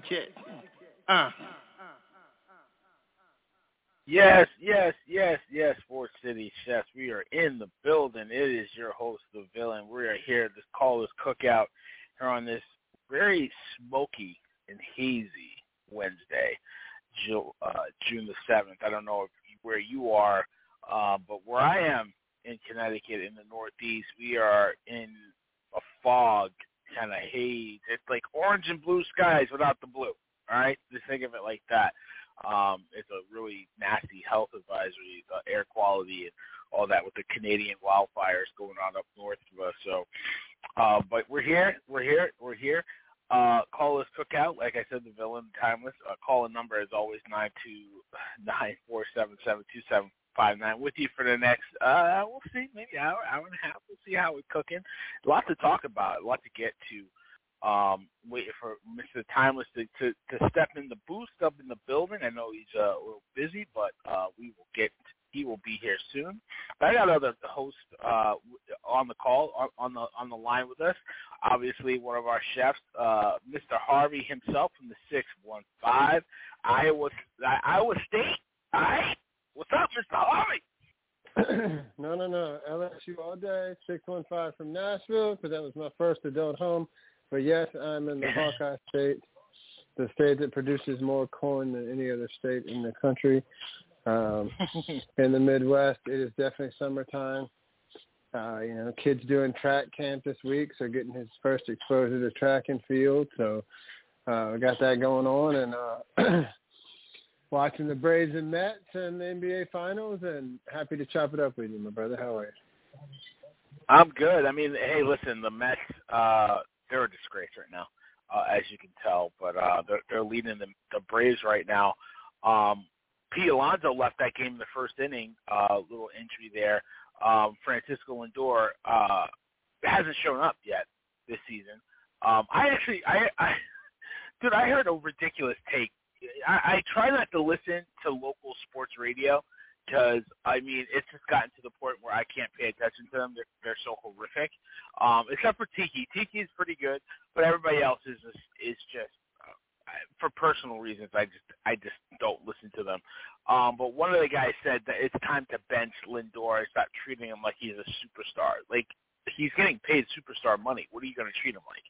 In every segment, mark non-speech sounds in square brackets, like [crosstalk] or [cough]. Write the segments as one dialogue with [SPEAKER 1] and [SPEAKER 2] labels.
[SPEAKER 1] Connecticut. Uh.
[SPEAKER 2] Yes, yes, yes, yes, Sports City Chefs. We are in the building. It is your host, The Villain. We are here call this cookout here on this very smoky and hazy Wednesday, Ju- uh, June the 7th. I don't know if, where you are, uh, but where I am in Connecticut in the Northeast, we are in a fog kind of haze. It's like orange and blue skies without the blue. All right, just think of it like that. Um, it's a really nasty health advisory, uh, air quality and all that with the Canadian wildfires going on up north of us. So, uh, but we're here, we're here, we're here. Uh, call us cookout. Like I said, the villain timeless. Uh, call a number as always nine two nine four seven seven two seven five nine with you for the next uh we'll see maybe hour hour and a half. We'll see how we're cooking. A lot to talk about a lot to get to um waiting for mr timeless to to, to step in the boost up in the building. I know he's uh, a little busy but uh we will get he will be here soon. But i got other hosts uh on the call on, on the on the line with us. Obviously one of our chefs uh mr harvey himself from the six one five iowa iowa state. All right What's up, Mr. Harvey? [clears throat]
[SPEAKER 3] no, no, no. LSU all day, 615 from Nashville, because that was my first adult home. But yes, I'm in the Hawkeye State, the state that produces more corn than any other state in the country. Um, [laughs] in the Midwest, it is definitely summertime. Uh, you know, kids doing track camp this week, so getting his first exposure to track and field. So uh, we got that going on, and uh, [clears throat] watching the Braves and Mets and the NBA Finals, and happy to chop it up with you, my brother. How are you?
[SPEAKER 2] I'm good. I mean, hey, listen, the Mets, uh, they're a disgrace right now, uh, as you can tell. But uh, they're, they're leading the, the Braves right now. Um, Pete Alonso left that game in the first inning, uh, little injury there. Um, Francisco Lindor uh, hasn't shown up yet this season. Um, I actually, I, I, [laughs] dude, I heard a ridiculous take I, I try not to listen to local sports radio because I mean it's just gotten to the point where I can't pay attention to them. They're they're so horrific. Um, except for Tiki. Tiki is pretty good, but everybody else is just, is just uh, for personal reasons. I just I just don't listen to them. Um, but one of the guys said that it's time to bench Lindor. Stop treating him like he's a superstar. Like he's getting paid superstar money. What are you going to treat him like?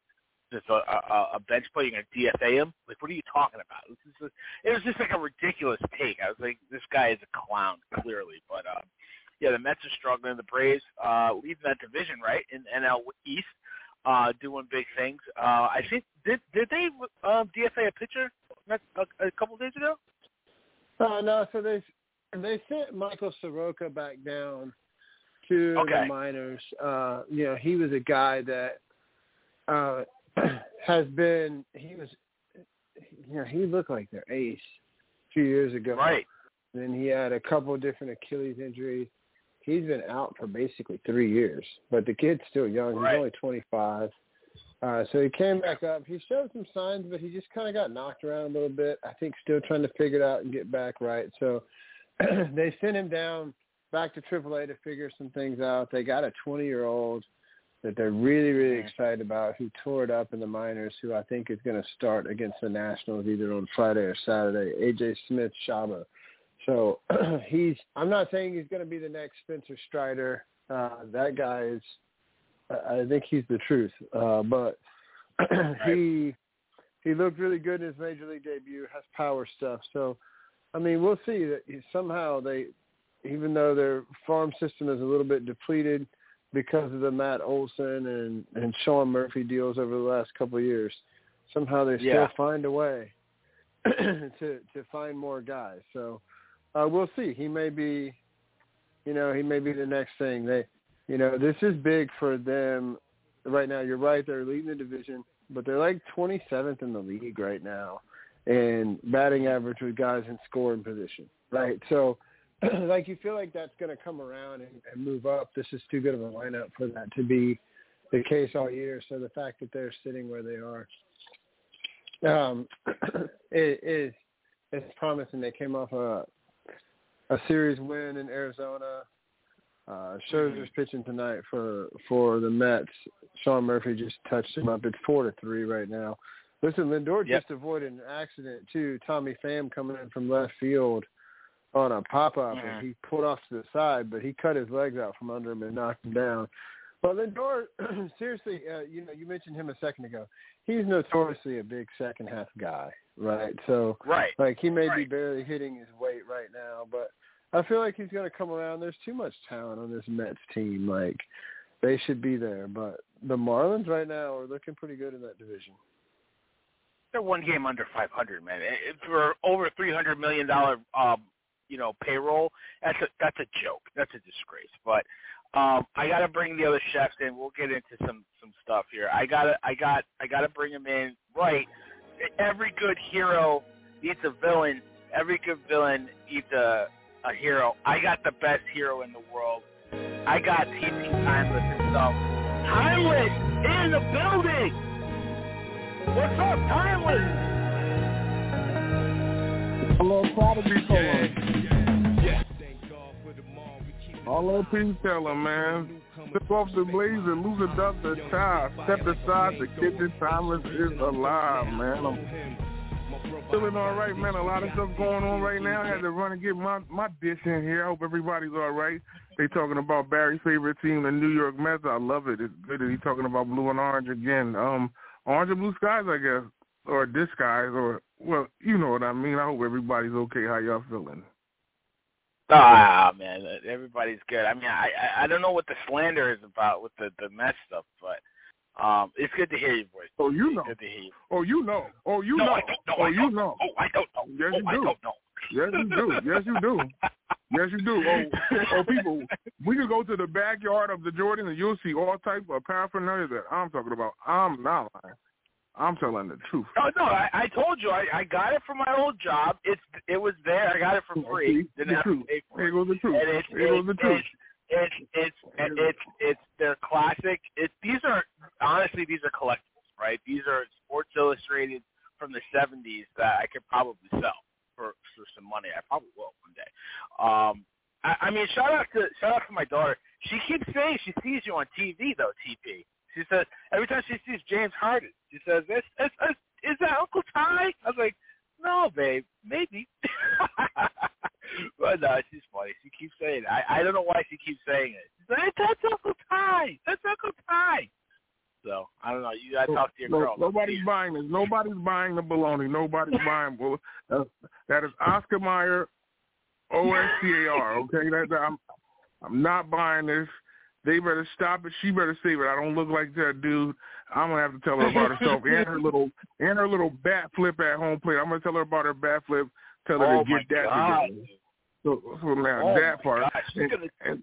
[SPEAKER 2] Just a, a, a bench player, you're to DFA him? Like, what are you talking about? This is a, it was just like a ridiculous take. I was like, this guy is a clown, clearly. But, um, yeah, the Mets are struggling. The Braves uh, leading that division, right, in NL East, uh, doing big things. Uh, I think, did did they um, DFA a pitcher a, a couple days ago?
[SPEAKER 3] Uh, no, so they they sent Michael Soroka back down to
[SPEAKER 2] okay.
[SPEAKER 3] the minors. Uh, you know, he was a guy that uh, [clears throat] has been he was you know he looked like their ace a few years ago.
[SPEAKER 2] Right.
[SPEAKER 3] Then he had a couple of different Achilles injuries. He's been out for basically three years, but the kid's still young.
[SPEAKER 2] Right.
[SPEAKER 3] He's only 25. Uh, so he came back up. He showed some signs, but he just kind of got knocked around a little bit. I think still trying to figure it out and get back right. So [clears throat] they sent him down back to AAA to figure some things out. They got a 20-year-old that they're really, really excited about who tore it up in the minors, who I think is going to start against the Nationals either on Friday or Saturday, AJ Smith Shaba. So [clears throat] he's, I'm not saying he's going to be the next Spencer Strider. Uh, that guy is, I think he's the truth. Uh, but [clears throat] he, he looked really good in his major league debut, has power stuff. So, I mean, we'll see that somehow they, even though their farm system is a little bit depleted – because of the Matt Olson and and Sean Murphy deals over the last couple of years. Somehow they
[SPEAKER 2] Yeah.
[SPEAKER 3] still find a way [clears throat] to to find more guys. So uh, we'll see. He may be, you know, he may be the next thing. They, you know, this is big for them right now. You're right; they're leading the division, but they're like 27th in the league right now, and batting average with guys in scoring position. Right, so [clears throat] like you feel like that's going to come around and, and move up. This is too good of a lineup for that to be the case all year. So the fact that they're sitting where they are um, [clears throat] is, is is promising. They came off a a series win in Arizona. Uh, Scherzer's pitching tonight for for the Mets. Sean Murphy just touched him up. It's four to three right now. Listen, Lindor
[SPEAKER 2] Yep.
[SPEAKER 3] just avoided an accident too. Tommy Pham coming in from left field on a pop up
[SPEAKER 2] Mhm.
[SPEAKER 3] and he pulled off to the side, but he cut his legs out from under him and knocked him down. But Lindor, [clears throat] seriously, uh, you know, you mentioned him a second ago. He's notoriously a big second half guy, right? So
[SPEAKER 2] Right.
[SPEAKER 3] like he may be barely hitting his weight right now, but I feel like he's going to come around. There's too much talent on this Mets team. Like they should be there, but the Marlins right now are looking pretty good in that division.
[SPEAKER 2] They're one game under 500, man. For over 300 million dollar, um, you know, payroll, that's a that's a joke. That's a disgrace. But um, I got to bring the other chefs in. We'll get into some some stuff here. I got to I got I got to bring them in. Right. Every good hero needs a villain. Every good villain needs a a hero. I got the best hero in the world. I got TT Timeless himself. Timeless in the building. What's up, Timeless?
[SPEAKER 4] Hello, Prodigy Killer. Hello, Peace Teller, man. Step off the blazer, lose a duck, the tie. Step aside, the kitchen timeless is alive, man. I'm feeling all right, man. A lot of stuff going on right now. I had to run and get my, my dish in here. I hope everybody's all right. They talking about Barry's favorite team, the New York Mets. I love it. It's good that he's talking about blue and orange again. Um, orange and blue skies, I guess, or disguise, or well, you know what I mean. I hope everybody's okay. How y'all feeling?
[SPEAKER 2] Ah, man, everybody's good. I mean, I I- I don't know what the slander is about with the the Mets stuff, but um, it's good to hear your voice.
[SPEAKER 4] Oh, you
[SPEAKER 2] It's
[SPEAKER 4] know.
[SPEAKER 2] Good to hear you.
[SPEAKER 4] Oh, you know. Oh, you
[SPEAKER 2] no,
[SPEAKER 4] know.
[SPEAKER 2] I don't know.
[SPEAKER 4] oh,
[SPEAKER 2] I
[SPEAKER 4] you
[SPEAKER 2] don't
[SPEAKER 4] know.
[SPEAKER 2] Oh, I don't know.
[SPEAKER 4] Yes,
[SPEAKER 2] oh,
[SPEAKER 4] you
[SPEAKER 2] I
[SPEAKER 4] do.
[SPEAKER 2] don't know.
[SPEAKER 4] Yes, you do. Yes, you do. Yes, you do. Oh, oh, people, we can go to the backyard of the Jordan and you'll see all type of paraphernalia that I'm talking about. I'm not lying. I'm telling the truth.
[SPEAKER 2] Oh no, I, I told you I, I got it from my old job. It's it was there. I got it for free. Didn't
[SPEAKER 4] the
[SPEAKER 2] have
[SPEAKER 4] truth.
[SPEAKER 2] to pay for
[SPEAKER 4] Here goes the truth.
[SPEAKER 2] And it's
[SPEAKER 4] Here goes the truth.
[SPEAKER 2] it's it's it's it's it's they're classic. It's these are honestly these are collectibles, right? These are Sports Illustrated from the '70s that I could probably sell for for some money. I probably will one day. Um, I, I mean, shout out to shout out to my daughter. She keeps saying she sees you on TV though, TP. She says every time she sees James Harden, she says, "Is, is, is, is that Uncle Ty?" I was like, "No, babe, maybe." [laughs] but no, she's funny. She keeps saying it. I I don't know why she keeps saying it. She's like, "That's Uncle Ty. That's Uncle Ty." So I don't know. You gotta talk to your
[SPEAKER 4] No-
[SPEAKER 2] girl.
[SPEAKER 4] Nobody's buying this. Nobody's buying the baloney. Nobody's buying bull. Uh, that is Oscar Mayer, O S C A R. Okay, that, that- I'm I'm not buying this. They better stop it. She better save it. I don't look like that dude. I'm gonna have to tell her about [laughs] herself and her little and her little bat flip at home plate. I'm gonna tell her about her bat flip. Tell her
[SPEAKER 2] Oh
[SPEAKER 4] to get that
[SPEAKER 2] God.
[SPEAKER 4] together. So, so now
[SPEAKER 2] Oh
[SPEAKER 4] that part. And,
[SPEAKER 2] gonna-
[SPEAKER 4] and,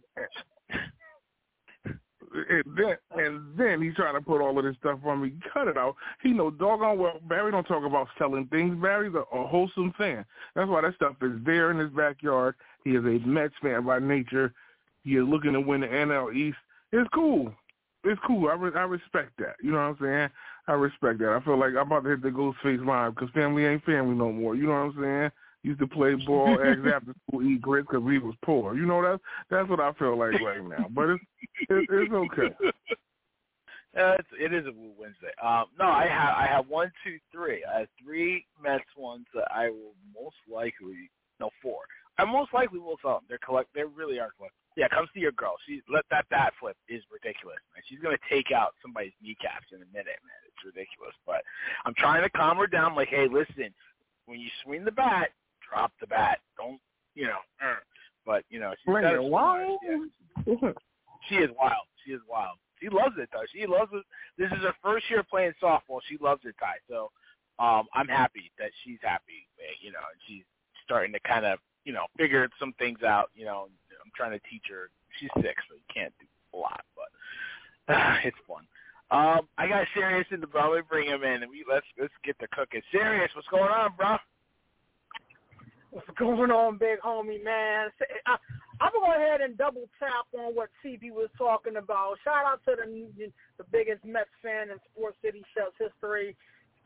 [SPEAKER 4] and then and then he's trying to put all of this stuff on me. Cut it out. He know doggone well Barry don't talk about selling things. Barry's a, a wholesome fan. That's why that stuff is there in his backyard. He is a Mets fan by nature. Is looking to win the NL East. It's cool. it's cool. I re- I respect that. You know what I'm saying? I respect that. I feel like I'm about to hit the Ghostface line because family ain't family no more. You know what I'm saying? Used to play ball, [laughs] eggs after school, eat grits because we was poor. You know that's that's what I feel like right now. But it's it, it's okay.
[SPEAKER 2] Uh, it's, it is a Woo Wednesday. Um, no, I have I have one, two, three. I have three Mets ones that I will most likely no four. I most likely will sell them. They're collect. They really are collect. Yeah, come see your girl. She let that bat flip is ridiculous. Man. She's gonna take out somebody's kneecaps in a minute, man. It's ridiculous. But I'm trying to calm her down. Like, hey, listen, when you swing the bat, drop the bat. Don't you know? Uh. But you know, she's got
[SPEAKER 4] wild.
[SPEAKER 2] Yeah. She is wild. She is wild. She loves it though. She loves it. This is her first year playing softball. She loves it, Ty. So um, I'm happy that she's happy. You know, and she's starting to kind of you know figure some things out. You know, I'm trying to teach her. She's six, so you can't do a lot, but uh, [sighs] it's fun. Um, I got Sirius in the bro. Let bring him in, and we let's let's get the cooking. Sirius, what's going on, bro?
[SPEAKER 5] What's going on, big homie, man? I, I'm gonna go ahead and double tap on what CB was talking about. Shout out to the the biggest Mets fan in Sports City Chefs history.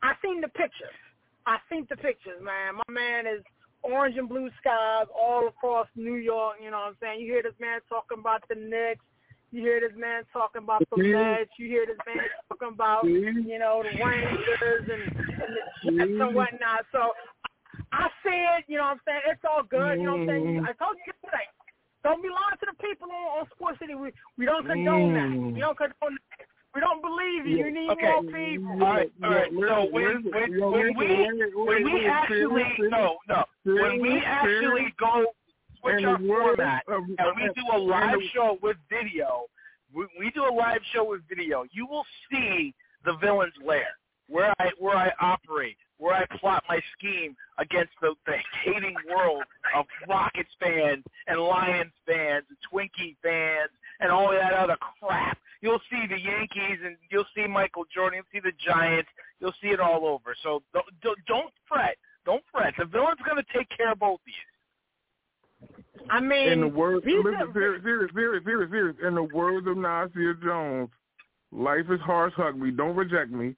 [SPEAKER 5] I seen the pictures. I seen the pictures, man. My man is orange and blue skies all across New York. You know what I'm saying? You hear this man talking about the Knicks. You hear this man talking about the mm-hmm. Mets. You hear this man talking about, mm-hmm. you know, the Rangers and, and the Jets and mm-hmm. whatnot. So I said, you know what I'm saying? It's all good. You know what I'm saying? I told you yesterday. Don't be lying to the people on, on Sports City. We we don't condone that. We don't condone that. We don't believe you. You need
[SPEAKER 2] okay.
[SPEAKER 5] more people.
[SPEAKER 2] All right, all right. So when when, when we when we actually no no when we actually go switch our format and we do a live show with video, we, we do a live show with video. You will see the villain's lair where I where I operate, where I plot my scheme against the, the hating world of Rockets fans and Lions fans and Twinkie fans and all that other crap. You'll see the Yankees and you'll see Michael Jordan. You'll see the Giants. You'll see it all over. So don't, don't, don't fret. Don't fret. The villain's going to take care of both of you.
[SPEAKER 5] I mean,
[SPEAKER 4] in the words,
[SPEAKER 5] these
[SPEAKER 4] listen,
[SPEAKER 5] are-
[SPEAKER 4] serious, serious, serious, serious, serious. In the words of Nasir Jones, life is harsh. Hug me, don't reject me,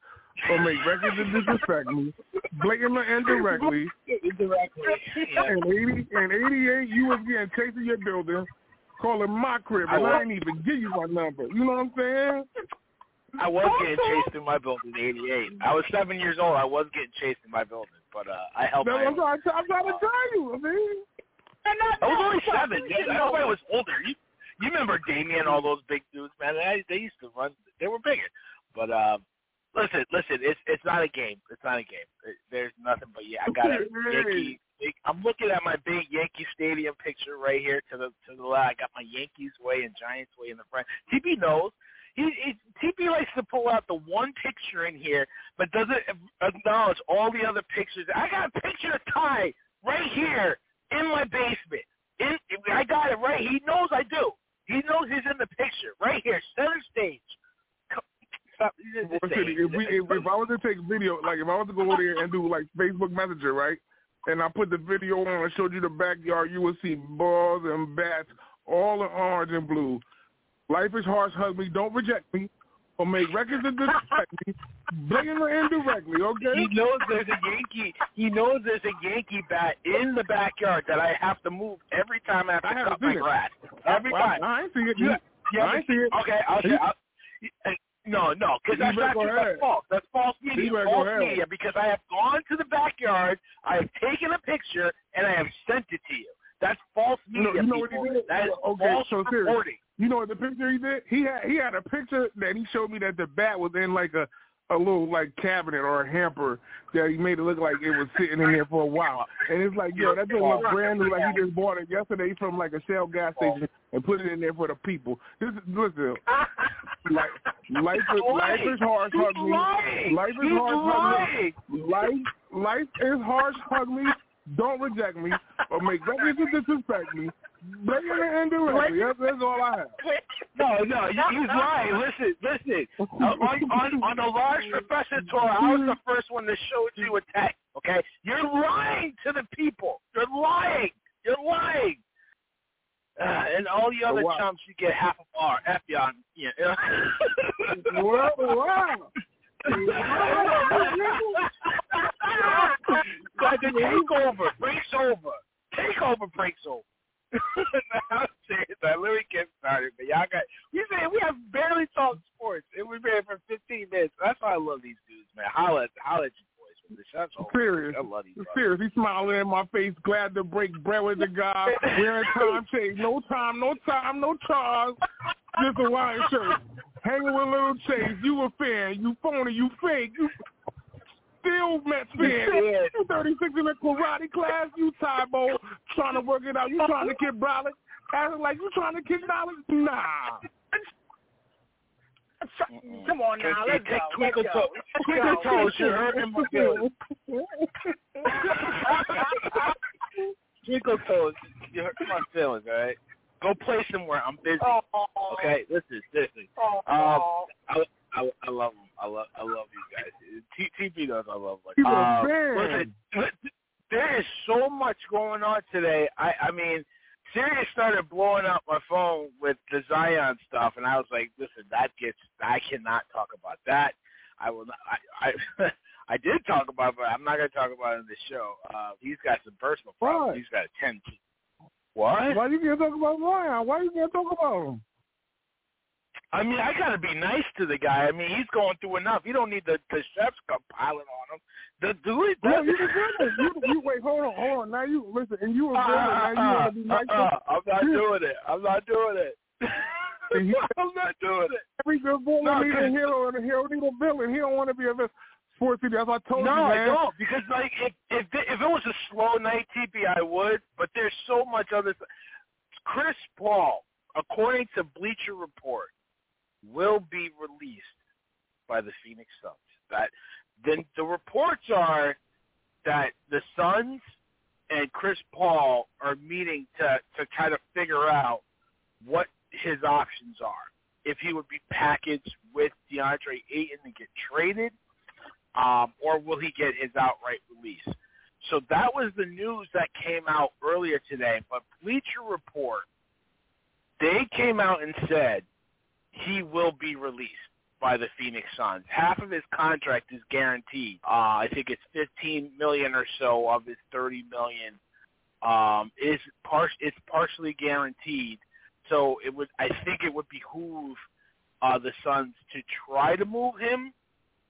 [SPEAKER 4] or make records to disrespect me, blatantly and directly. [laughs]
[SPEAKER 2] Indirectly.
[SPEAKER 4] In eighty, in eighty-eight, you was getting chased in your building, calling my crib, and I ain't even give you my number. You know what I'm saying?
[SPEAKER 2] I was getting chased in my building in '88. I was seven years old. I was getting chased in my building, but uh, I held
[SPEAKER 4] That's
[SPEAKER 2] my.
[SPEAKER 4] I'm trying, I'm trying to tell you. I mean,
[SPEAKER 2] I was only seven. Yeah, Nobody was older. You, you remember Damien, and all those big dudes, man? They, they used to run. They were bigger. But um, listen, listen. It's it's not a game. It's not a game. It, there's nothing but yeah. I got a Yankee. Big, I'm looking at my big Yankee Stadium picture right here to the to the left. I got my Yankees way and Giants way in the front. TP knows. He, he TP likes to pull out the one picture in here, but doesn't acknowledge all the other pictures. I got a picture of Ty right here in my basement. In, I got it right. He knows I do. He knows he's in the picture right here, center stage. Come- Stop. This is
[SPEAKER 4] Sports if we if, if I was to take video, like if I was to go over there and do like Facebook Messenger, right, and I put the video on and showed you the backyard, you would see balls and bats, all in orange and blue. Life is harsh, hug me, don't reject me, or make records to disrespect me, blatantly and indirectly, okay?
[SPEAKER 2] He knows there's a Yankee. He knows there's a Yankee bat in the backyard that I have to move every time I have to
[SPEAKER 4] I
[SPEAKER 2] cut my grass. Every
[SPEAKER 4] I,
[SPEAKER 2] time.
[SPEAKER 4] I ain't see it.
[SPEAKER 2] You, you
[SPEAKER 4] I ain't see it.
[SPEAKER 2] Okay, I'll. I'll, no, no, because that's not true. That's false. That's false media. False media because I have gone to the backyard, I have taken a picture, and I have sent it to you. That's false
[SPEAKER 4] You know,
[SPEAKER 2] media.
[SPEAKER 4] you know what he did?
[SPEAKER 2] That is
[SPEAKER 4] okay,
[SPEAKER 2] false
[SPEAKER 4] so serious.
[SPEAKER 2] reporting.
[SPEAKER 4] You know what the picture he did? He had he had a picture that he showed me that the bat was in like a a little like cabinet or a hamper that he made it look like it was sitting in there for a while. And it's like, yo, that doesn't look brand new. Like he just bought it yesterday from like a Shell gas station and put it in there for the people. This is listen, [laughs] like life is life is harsh,
[SPEAKER 2] He's
[SPEAKER 4] hug me. Life is harsh, hug me. Life life is harsh, hug me. Don't reject me or make records to disrespect me. Bring it in indirectly. That's, that's all I have.
[SPEAKER 2] No, no, he- he's lying. Listen, listen. Uh, [laughs] on, on, on the large Professor tour, I was the first one that showed you a text. Okay, you're lying to the people. You're lying. You're lying. Uh, and all the other
[SPEAKER 4] Wow.
[SPEAKER 2] chumps, you get half a bar. F you on. Yeah. [laughs]
[SPEAKER 4] wow, [laughs] wow.
[SPEAKER 2] Like the takeover breaks over. Takeover breaks over. [laughs] now, that let me get started, but y'all got we say we have barely talked sports, and we've been here for 15 minutes. That's why I love these dudes, man. Holla, holla at you boys from the shot's over.
[SPEAKER 4] Serious.
[SPEAKER 2] I love these. brothers.
[SPEAKER 4] Serious. He's smiling in my face, glad to break bread with the guy, wearing [laughs] time change. No time, no time, no charge. Just a Lion shirt. Hanging with little Chase. You a fan. You phony. You fake. You still Mets fan.
[SPEAKER 2] Yeah.
[SPEAKER 4] You 36 in a karate class. You Tybo. Trying to work it out. You trying to get Brolic. Acting like you trying to kick dollars. Nah.
[SPEAKER 5] Come on now, let's go.
[SPEAKER 2] Twinkle
[SPEAKER 5] let's go.
[SPEAKER 2] toes. Twinkle toes. You're hurting my feelings. Twinkle toes. You're hurting my feelings. All right. Go play somewhere. I'm busy.
[SPEAKER 5] Oh,
[SPEAKER 2] Okay. Listen. Seriously.
[SPEAKER 5] Oh,
[SPEAKER 2] Um, I, I, I love them. I love I love you guys. T- TP does. I love like. Um, listen, there is so much going on today. I I mean, Sirius started blowing up my phone with the Zion stuff, and I was like, listen, that gets. I cannot talk about that. I will. Not, I I. [laughs] I did talk about, it, but I'm not going to talk about it in this show. Uh, he's got some personal problems.
[SPEAKER 4] Why?
[SPEAKER 2] He's got a ten. What?
[SPEAKER 4] Why are you going to talk about Zion? Why are you going to talk about him?
[SPEAKER 2] I mean, I gotta be nice to the guy. I mean, he's going through enough. You don't need the the chefs come piling on him. The dude,
[SPEAKER 4] No, you. You, you [laughs] wait, hold on, hold on. Now you listen, and you a villain. Now you want to be nice.
[SPEAKER 2] uh,
[SPEAKER 4] to
[SPEAKER 2] I'm not doing it. I'm not doing it.
[SPEAKER 4] He- [laughs]
[SPEAKER 2] I'm not doing it.
[SPEAKER 4] Every good villain
[SPEAKER 2] No,
[SPEAKER 4] need a hero, and a hero need a villain. He don't want to be a villain. Sports City, as I told
[SPEAKER 2] No,
[SPEAKER 4] you,
[SPEAKER 2] I
[SPEAKER 4] man.
[SPEAKER 2] don't because like if if if it was a slow night TP, I would. But there's so much other. Chris Paul, according to Bleacher Report, will be released by the Phoenix Suns. That then the reports are that the Suns and Chris Paul are meeting to to try to figure out what his options are. If he would be packaged with DeAndre Ayton and get traded, um, or will he get his outright release? So that was the news that came out earlier today. But Bleacher Report, they came out and said he will be released by the Phoenix Suns. Half of his contract is guaranteed. Uh, I think it's fifteen million or so of his thirty million um, is par- it's partially guaranteed. So it would I think it would behoove uh, the Suns to try to move him,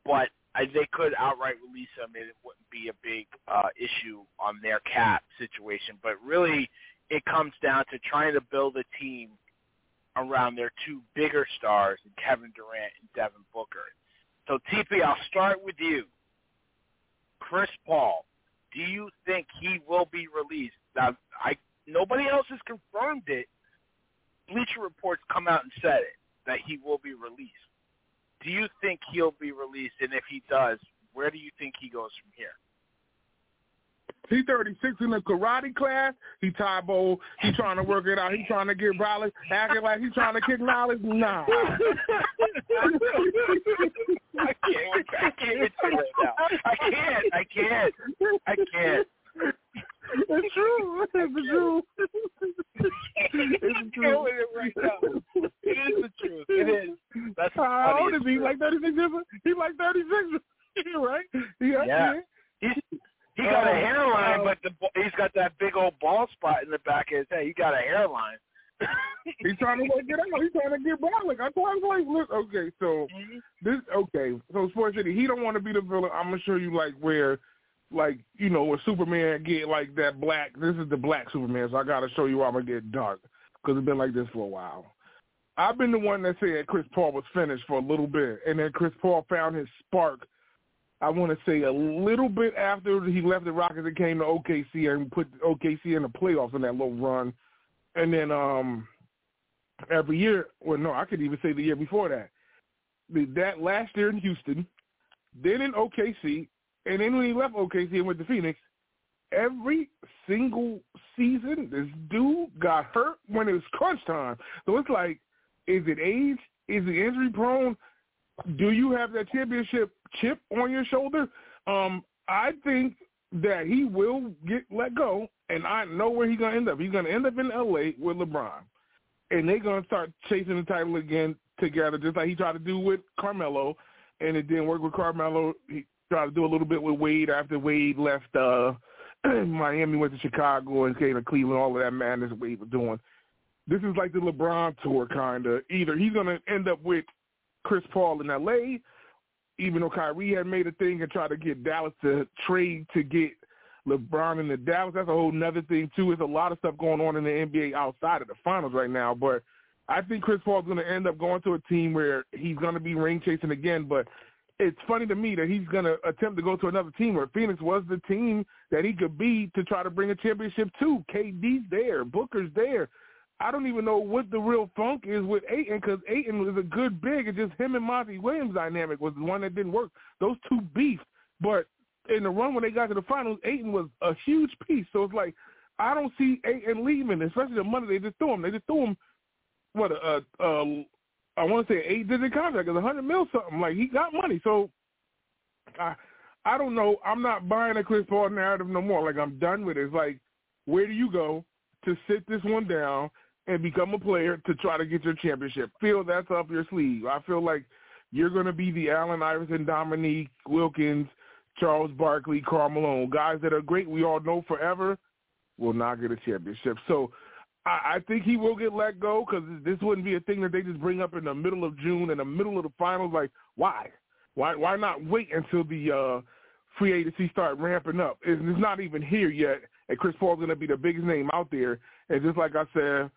[SPEAKER 2] but I, they could outright release him, and it wouldn't be a big uh, issue on their cap situation. But really, it comes down to trying to build a team around their two bigger stars, Kevin Durant and Devin Booker. So, TP, I'll start with you. Chris Paul, do you think he will be released? Now, I nobody else has confirmed it. Bleacher Reports come out and said it that he will be released. Do you think he'll be released? And if he does, where do you think he goes from here?
[SPEAKER 4] He 36 in the karate class. He Tybo. He trying to work it out. He trying to get Brolic, acting like he trying to kick knowledge. Nah. [laughs]
[SPEAKER 2] I can't. I can't with you right now. I can't. I can't. I can't.
[SPEAKER 4] It's true. It's true.
[SPEAKER 2] I'm killing it right now. It is the truth. It is. That's
[SPEAKER 4] How old is he? Like 36 years old? He's like 36, right? Yeah.
[SPEAKER 2] Yeah. He got a
[SPEAKER 4] Oh,
[SPEAKER 2] hairline,
[SPEAKER 4] oh.
[SPEAKER 2] but the, he's got that big old bald spot in the back of his head. He got a hairline. [laughs]
[SPEAKER 4] He's trying to work it out. He's trying to get Brolic. I told him, like, look, okay, so mm-hmm. this, okay, so Sports City, he don't want to be the villain. I'm gonna show you like where, like, you know, where Superman get like that black. This is the black Superman, so I gotta show you why I'm gonna get dark because it's been like this for a while. I've been the one that said Chris Paul was finished for a little bit, and then Chris Paul found his spark. I want to say a little bit after he left the Rockets and came to OKC and put OKC in the playoffs in that little run, and then um every year. Well, no, I could even say the year before that, that last year in Houston, then in OKC, and then when he left OKC and went to Phoenix, every single season, this dude got hurt when it was crunch time. So it's like, is it age? Is he injury prone? Do you have that championship chip on your shoulder? Um, I think that he will get let go, and I know where he's gonna end up. He's gonna end up in L.A. with LeBron, and they're gonna start chasing the title again together, just like he tried to do with Carmelo, and it didn't work with Carmelo. He tried to do a little bit with Wade after Wade left uh [clears throat] Miami, went to Chicago, and came to Cleveland. All of that madness Wade was doing. This is like the LeBron tour, kind of. Either he's going to end up with Chris Paul in L.A., even though Kyrie had made a thing and tried to get Dallas to trade to get LeBron into Dallas. That's a whole nother thing too. There's a lot of stuff going on in the NBA outside of the finals right now. But I think Chris Paul's going to end up going to a team where he's going to be ring chasing again. But it's funny to me that he's going to attempt to go to another team where Phoenix was the team that he could be to try to bring a championship to. KD's there, Booker's there. I don't even know what the real funk is with Ayton because Ayton was a good big. It's just him and Monty Williams dynamic was the one that didn't work. Those two beefed, but in the run when they got to the finals, Ayton was a huge piece. So it's like I don't see Ayton leaving, especially the money they just threw him. They just threw him what a, a, a I want to say eight digit contract, it's a hundred mil something. Like he got money, so I I don't know. I'm not buying a Chris Paul narrative no more. Like I'm done with it. It's like where do you go to sit this one down and become a player to try to get your championship? Feel that's up your sleeve. I feel like you're going to be the Allen Iverson, Dominique Wilkins, Charles Barkley, Karl Malone, guys that are great. We all know forever will not get a championship. So I, I think he will get let go because this wouldn't be a thing that they just bring up in the middle of June in the middle of the finals. Like why? Why why not wait until the uh, free agency start ramping up? It's, it's not even here yet, and Chris Paul's going to be the biggest name out there. And just like I said,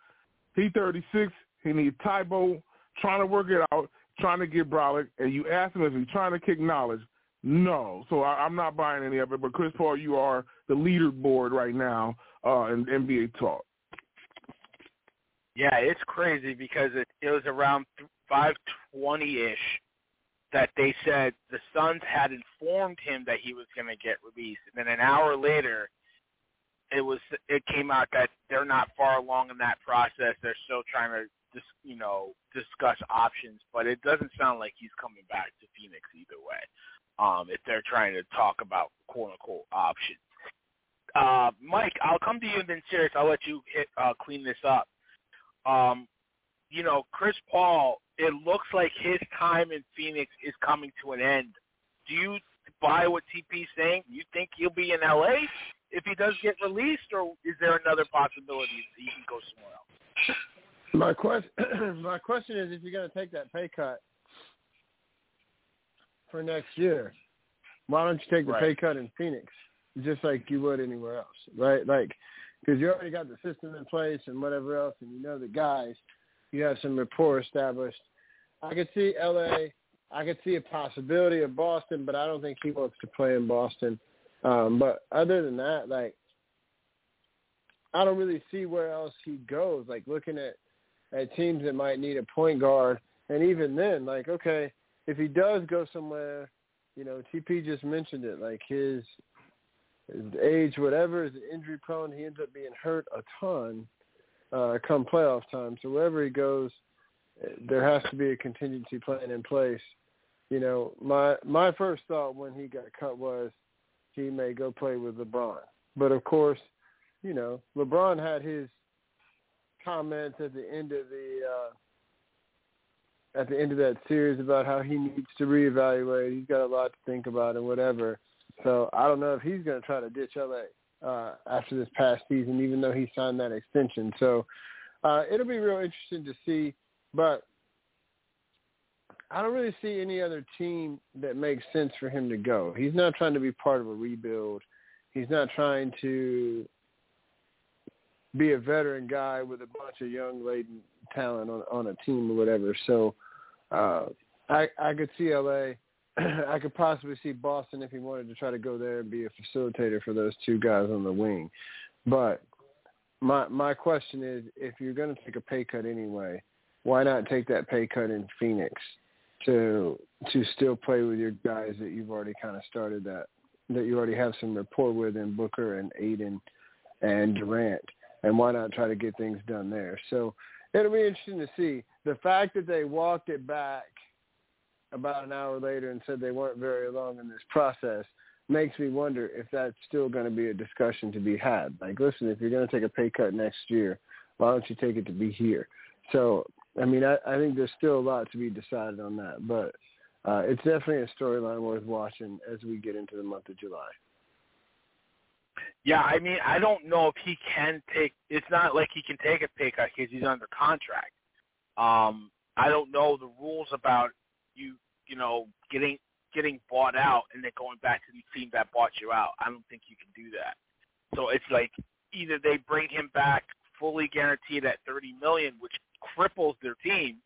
[SPEAKER 4] he 36. He needs Thybulle trying to work it out, trying to get Brolic, and you ask him if he's trying to kick knowledge. No, so I, I'm not buying any of it. But Chris Paul, you are the leaderboard right now uh, in NBA talk.
[SPEAKER 2] Yeah, it's crazy because it, it was around 520-ish that they said the Suns had informed him that he was going to get released, and then an hour later, it was it came out that they're not far along in that process. They're still trying to just you know discuss options, but it doesn't sound like he's coming back to Phoenix either way. Um, if they're trying to talk about quote unquote options. Uh, Mike, I'll come to you and then Sirius. I'll let you hit, uh, clean this up. Um, you know, Chris Paul, it looks like his time in Phoenix is coming to an end. Do you buy what TP's saying? You think he'll be in LA if he does get released, or is there another possibility that he can go somewhere else?
[SPEAKER 3] My question, [clears throat] my question is, if you're going to take that pay cut for next year, why don't you take the
[SPEAKER 2] right.
[SPEAKER 3] pay cut in Phoenix, just like you would anywhere else, right? Like because you already got the system in place and whatever else, and you know the guys. You have some rapport established. I could see L.A. I could see a possibility of Boston, but I don't think he wants to play in Boston. Um, but other than that, like I don't really see where else he goes. Like looking at at teams that might need a point guard, and even then, like okay, if he does go somewhere, you know, TP just mentioned it. Like his his age, whatever, is injury prone. He ends up being hurt a ton uh, come playoff time. So wherever he goes, there has to be a contingency plan in place. You know, my my first thought when he got cut was he may go play with LeBron. But of course, you know, LeBron had his comments at the end of the uh at the end of that series about how he needs to reevaluate. He's got a lot to think about and whatever. So I don't know if he's going to try to ditch LA uh, after this past season, even though he signed that extension. So uh, it'll be real interesting to see. But I don't really see any other team that makes sense for him to go. He's not trying to be part of a rebuild. He's not trying to be a veteran guy with a bunch of young laden talent on on a team or whatever. So uh I I could see LA [clears throat] I could possibly see Boston if he wanted to try to go there and be a facilitator for those two guys on the wing. But my my question is, if you're going to take a pay cut anyway, why not take that pay cut in Phoenix to to still play with your guys that you've already kind of started that that you already have some rapport with in Booker and Ayton and Durant, and why not try to get things done there? So it'll be interesting to see the fact that they walked it back about an hour later and said they weren't very long in this process makes me wonder if that's still going to be a discussion to be had. Like, listen, if you're going to take a pay cut next year, why don't you take it to be here? So I mean, I, I think there's still a lot to be decided on that, but uh, it's definitely a storyline worth watching as we get into the month of July.
[SPEAKER 2] Yeah, I mean, I don't know if he can take. It's not like he can take a pay cut because he's under contract. Um, I don't know the rules about you, you know, getting getting bought out and then going back to the team that bought you out. I don't think you can do that. So it's like either they bring him back fully guaranteed at 30 million, which cripples their team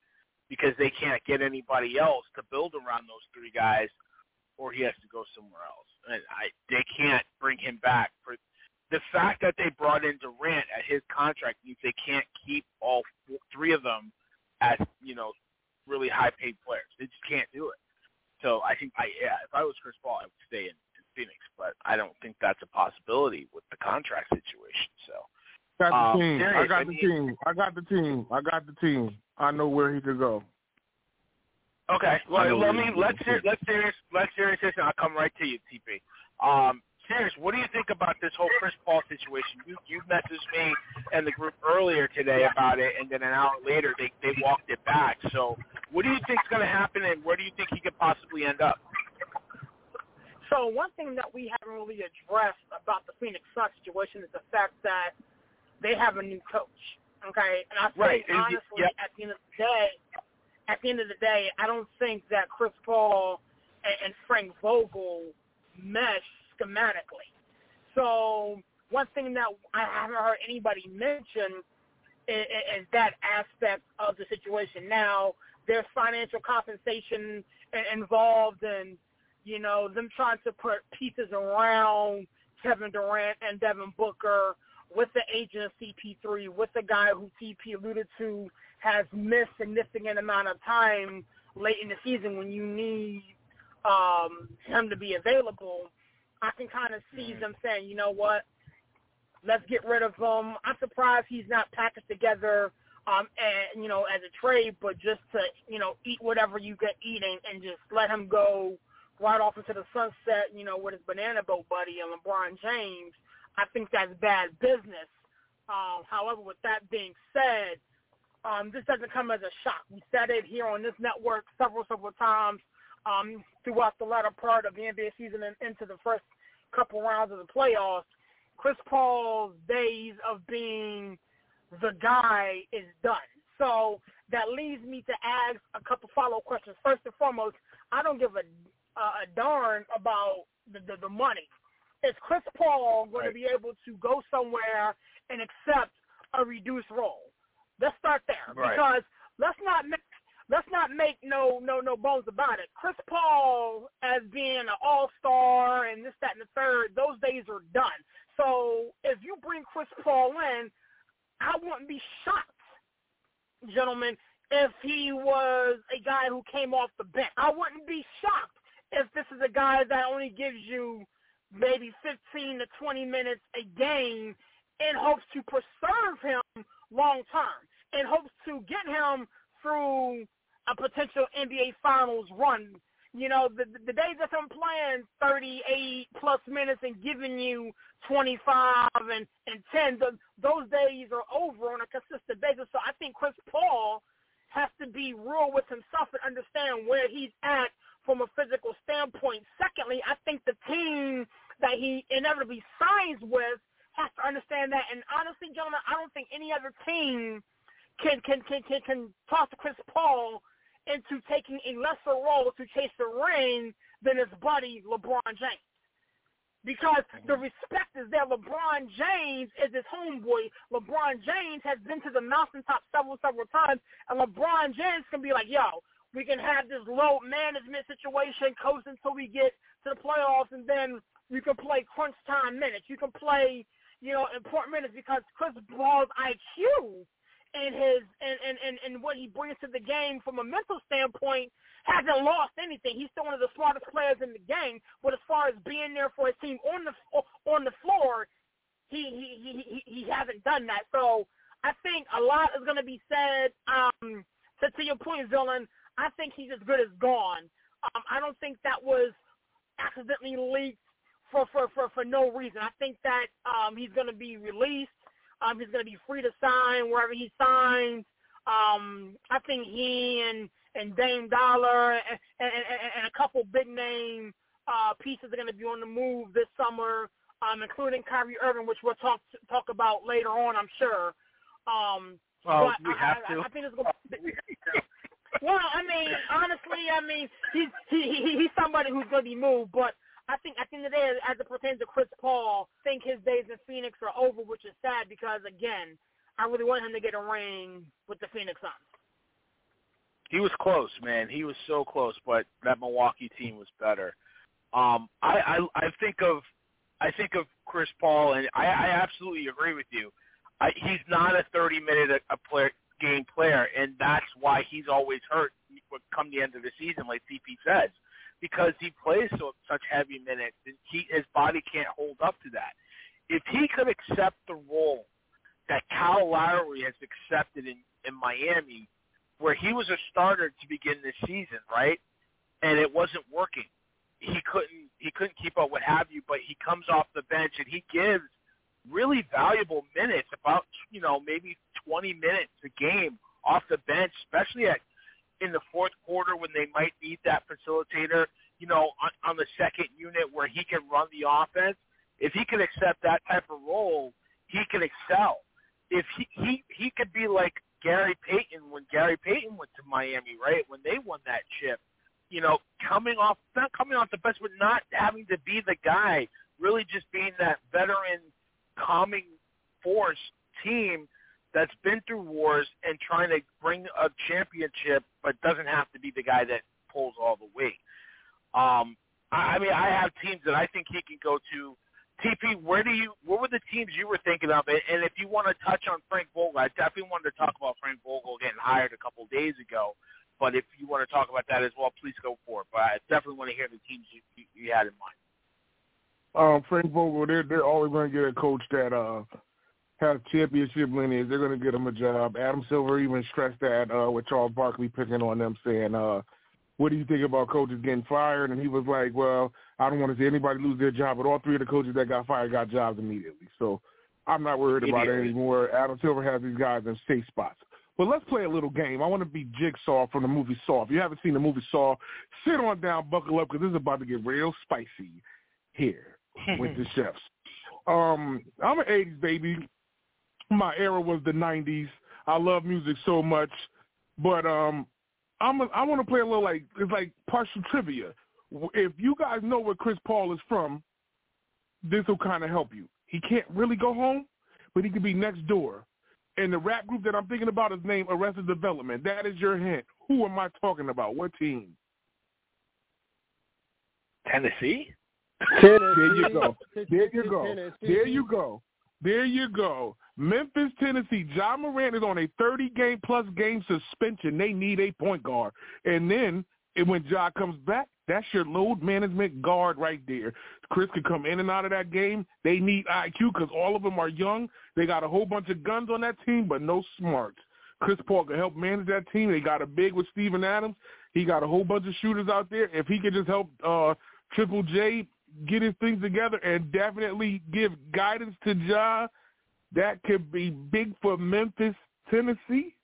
[SPEAKER 2] because they can't get anybody else to build around those three guys, or he has to go somewhere else. And I, they can't bring him back for the fact that they brought in Durant at his contract means they can't keep all four, three of them as you know really high paid players. They just can't do it. So I think I yeah, if I was Chris Paul, I would stay in, in Phoenix, but I don't think that's a possibility with the contract situation. So
[SPEAKER 4] got the
[SPEAKER 2] um,
[SPEAKER 4] team.
[SPEAKER 2] Darius,
[SPEAKER 4] I got the
[SPEAKER 2] mean-
[SPEAKER 4] team. I got the team. I got the team. I know where he could go.
[SPEAKER 2] Okay. Well, let
[SPEAKER 6] where
[SPEAKER 2] me
[SPEAKER 6] you're
[SPEAKER 2] let's
[SPEAKER 6] going.
[SPEAKER 2] ser- let's serious let's serious this, and I'll come right to you, TP. Um, Sirius. What do you think about this whole Chris Paul situation? You you messaged me and the group earlier today about it, and then an hour later they they walked it back. So, what do you think's going to happen, and where do you think he could possibly end up?
[SPEAKER 5] So one thing that we haven't really addressed about the Phoenix Suns situation is the fact that they have a new coach. Okay, and I think
[SPEAKER 2] Right,
[SPEAKER 5] honestly,
[SPEAKER 2] yep.
[SPEAKER 5] at the end of the day, at the end of the day, I don't think that Chris Paul and, and Frank Vogel mesh schematically. So one thing that I haven't heard anybody mention is, is that aspect of the situation. Now, there's financial compensation involved and you know, them trying to put pieces around Kevin Durant and Devin Booker with the agent of CP3, with the guy who TP alluded to has missed significant amount of time late in the season when you need um, him to be available. I can kind of see them saying, you know what, let's get rid of him. I'm surprised he's not packaged together um, and you know, as a trade, but just to you know, eat whatever you get eating and just let him go right off into the sunset, you know, with his banana boat buddy and LeBron James. I think that's bad business. Um, however, with that being said, um, this doesn't come as a shock. We said it here on this network several, several times um, throughout the latter part of the NBA season and into the first couple rounds of the playoffs. Chris Paul's days of being the guy is done. So that leads me to ask a couple follow-up questions. First and foremost, I don't give a a darn about the, the the money. Is Chris Paul going
[SPEAKER 2] Right.
[SPEAKER 5] to be able to go somewhere and accept a reduced role? Let's start there
[SPEAKER 2] Right.
[SPEAKER 5] because let's not make let's not make no no no bones about it. Chris Paul as being an all star and this that and the third, those days are done. So if you bring Chris Paul in, I wouldn't be shocked, gentlemen, if he was a guy who came off the bench. I wouldn't be shocked if this is a guy that only gives you maybe 15 to 20 minutes a game in hopes to preserve him long term, in hopes to get him through a potential NBA Finals run. You know, the the days of him playing 38 plus minutes and giving you 25 and and 10, the, those days are over on a consistent basis. So I think Chris Paul has to be real with himself and understand where he's at from a physical standpoint. Secondly, I think the team that he inevitably signs with has to understand that. And honestly, gentlemen, I don't think any other team can can can can, can toss Chris Paul into taking a lesser role to chase the ring than his buddy LeBron James. Because the mm-hmm. respect is there. LeBron James is his homeboy. LeBron James has been to the mountaintop several, several times, and LeBron James can be like, yo, we can have this low management situation coast until we get to the playoffs, and then you can play crunch time minutes. You can play, you know, important minutes because Chris Paul's IQ and his and, and, and, and what he brings to the game from a mental standpoint hasn't lost anything. He's still one of the smartest players in the game. But as far as being there for his team on the on the floor, he he he he, hasn't done that. So I think a lot is going to be said. Um, to, to your point, Villain, I think he's as good as gone. Um, I don't think that was accidentally leaked for for for, for no reason. I think that um, he's going to be released. Um, he's going to be free to sign wherever he signs. Um, I think he and and Dame Dolla and, and, and a couple big name uh, pieces are going to be on the move this summer, um, including Kyrie Irving, which we'll talk talk about later on, I'm sure. Um,
[SPEAKER 2] well,
[SPEAKER 5] but
[SPEAKER 2] we have
[SPEAKER 5] I,
[SPEAKER 2] to.
[SPEAKER 5] I, I think it's going to. well, I mean, honestly, I mean, he's he, he's somebody who's going to be moved, but I think I think today, as it pertains to Chris Paul, I think his days in Phoenix are over, which is sad because again, I really want him to get a ring with the Phoenix Suns.
[SPEAKER 2] He was close, man. He was so close, but that Milwaukee team was better. Um, I, I I think of I think of Chris Paul, and I, I absolutely agree with you. I, he's not a 30 minute a, a player, game player, and that's why he's always hurt come the end of the season, like CP says, because he plays so such heavy minutes, and he his body can't hold up to that. If he could accept the role that Kyle Lowry has accepted in in Miami, where he was a starter to begin this season, right, and it wasn't working, he couldn't he couldn't keep up, what have you, but he comes off the bench and he gives really valuable minutes, about you know maybe 20 minutes a game off the bench, especially at in the fourth quarter when they might need that facilitator, you know, on, on the second unit where he can run the offense. If he can accept that type of role, he can excel. If he he he could be like Gary Payton when Gary Payton went to Miami, right? When they won that chip, you know, coming off not coming off the bench, but not having to be the guy, really just being that veteran calming force team that's been through wars and trying to bring a championship, but doesn't have to be the guy that pulls all the weight. Um, I, I mean, I have teams that I think he can go to. TP, where do you? What were the teams you were thinking of? And if you want to touch on Frank Vogel, I definitely wanted to talk about Frank Vogel getting hired a couple of days ago. But if you want to talk about that as well, please go for it. But I definitely want to hear the teams you, you, you had in mind.
[SPEAKER 4] Um, Frank Vogel, they're they're always going to get a coach that uh has championship lineage. They're going to get him a job. Adam Silver even stressed that uh, with Charles Barkley picking on them, saying, uh, "What do you think about coaches getting fired?" And he was like, "Well, I don't want to see anybody lose their job, but all three of the coaches that got fired got jobs immediately. So I'm not worried about it anymore. Adam Silver has these guys in safe spots." But let's play a little game. I want to be Jigsaw from the movie Saw. If you haven't seen the movie Saw, sit on down, buckle up, because this is about to get real spicy here with the [laughs] chefs. Um, I'm an 80s baby. My era was the 90s. I love music so much, but um, I'm a, I want to play a little like it's like partial trivia. If you guys know where Chris Paul is from, this will kind of help you. He can't really go home, but he could be next door. And the rap group that I'm thinking about is named Arrested Development. That is your hint. Who am I talking about? What team?
[SPEAKER 2] Tennessee.
[SPEAKER 3] Tennessee.
[SPEAKER 4] There you go. There you go.
[SPEAKER 3] Tennessee.
[SPEAKER 4] There you go. There you go. Memphis, Tennessee. John Morant is on a 30-game plus game suspension. They need a point guard. And then and when Ja comes back, that's your load management guard right there. Chris could come in and out of that game. They need IQ because all of them are young. They got a whole bunch of guns on that team, but no smarts. Chris Paul can help manage that team. They got a big with Steven Adams. He got a whole bunch of shooters out there. If he could just help uh, Triple J get his things together and definitely give guidance to Ja, that could be big for Memphis, Tennessee.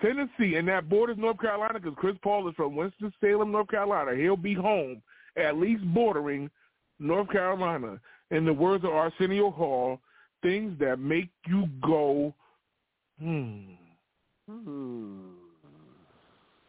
[SPEAKER 4] Tennessee, and that borders North Carolina because Chris Paul is from Winston-Salem, North Carolina. He'll be home, at least bordering North Carolina. In the words of Arsenio Hall, things that make you go, hmm.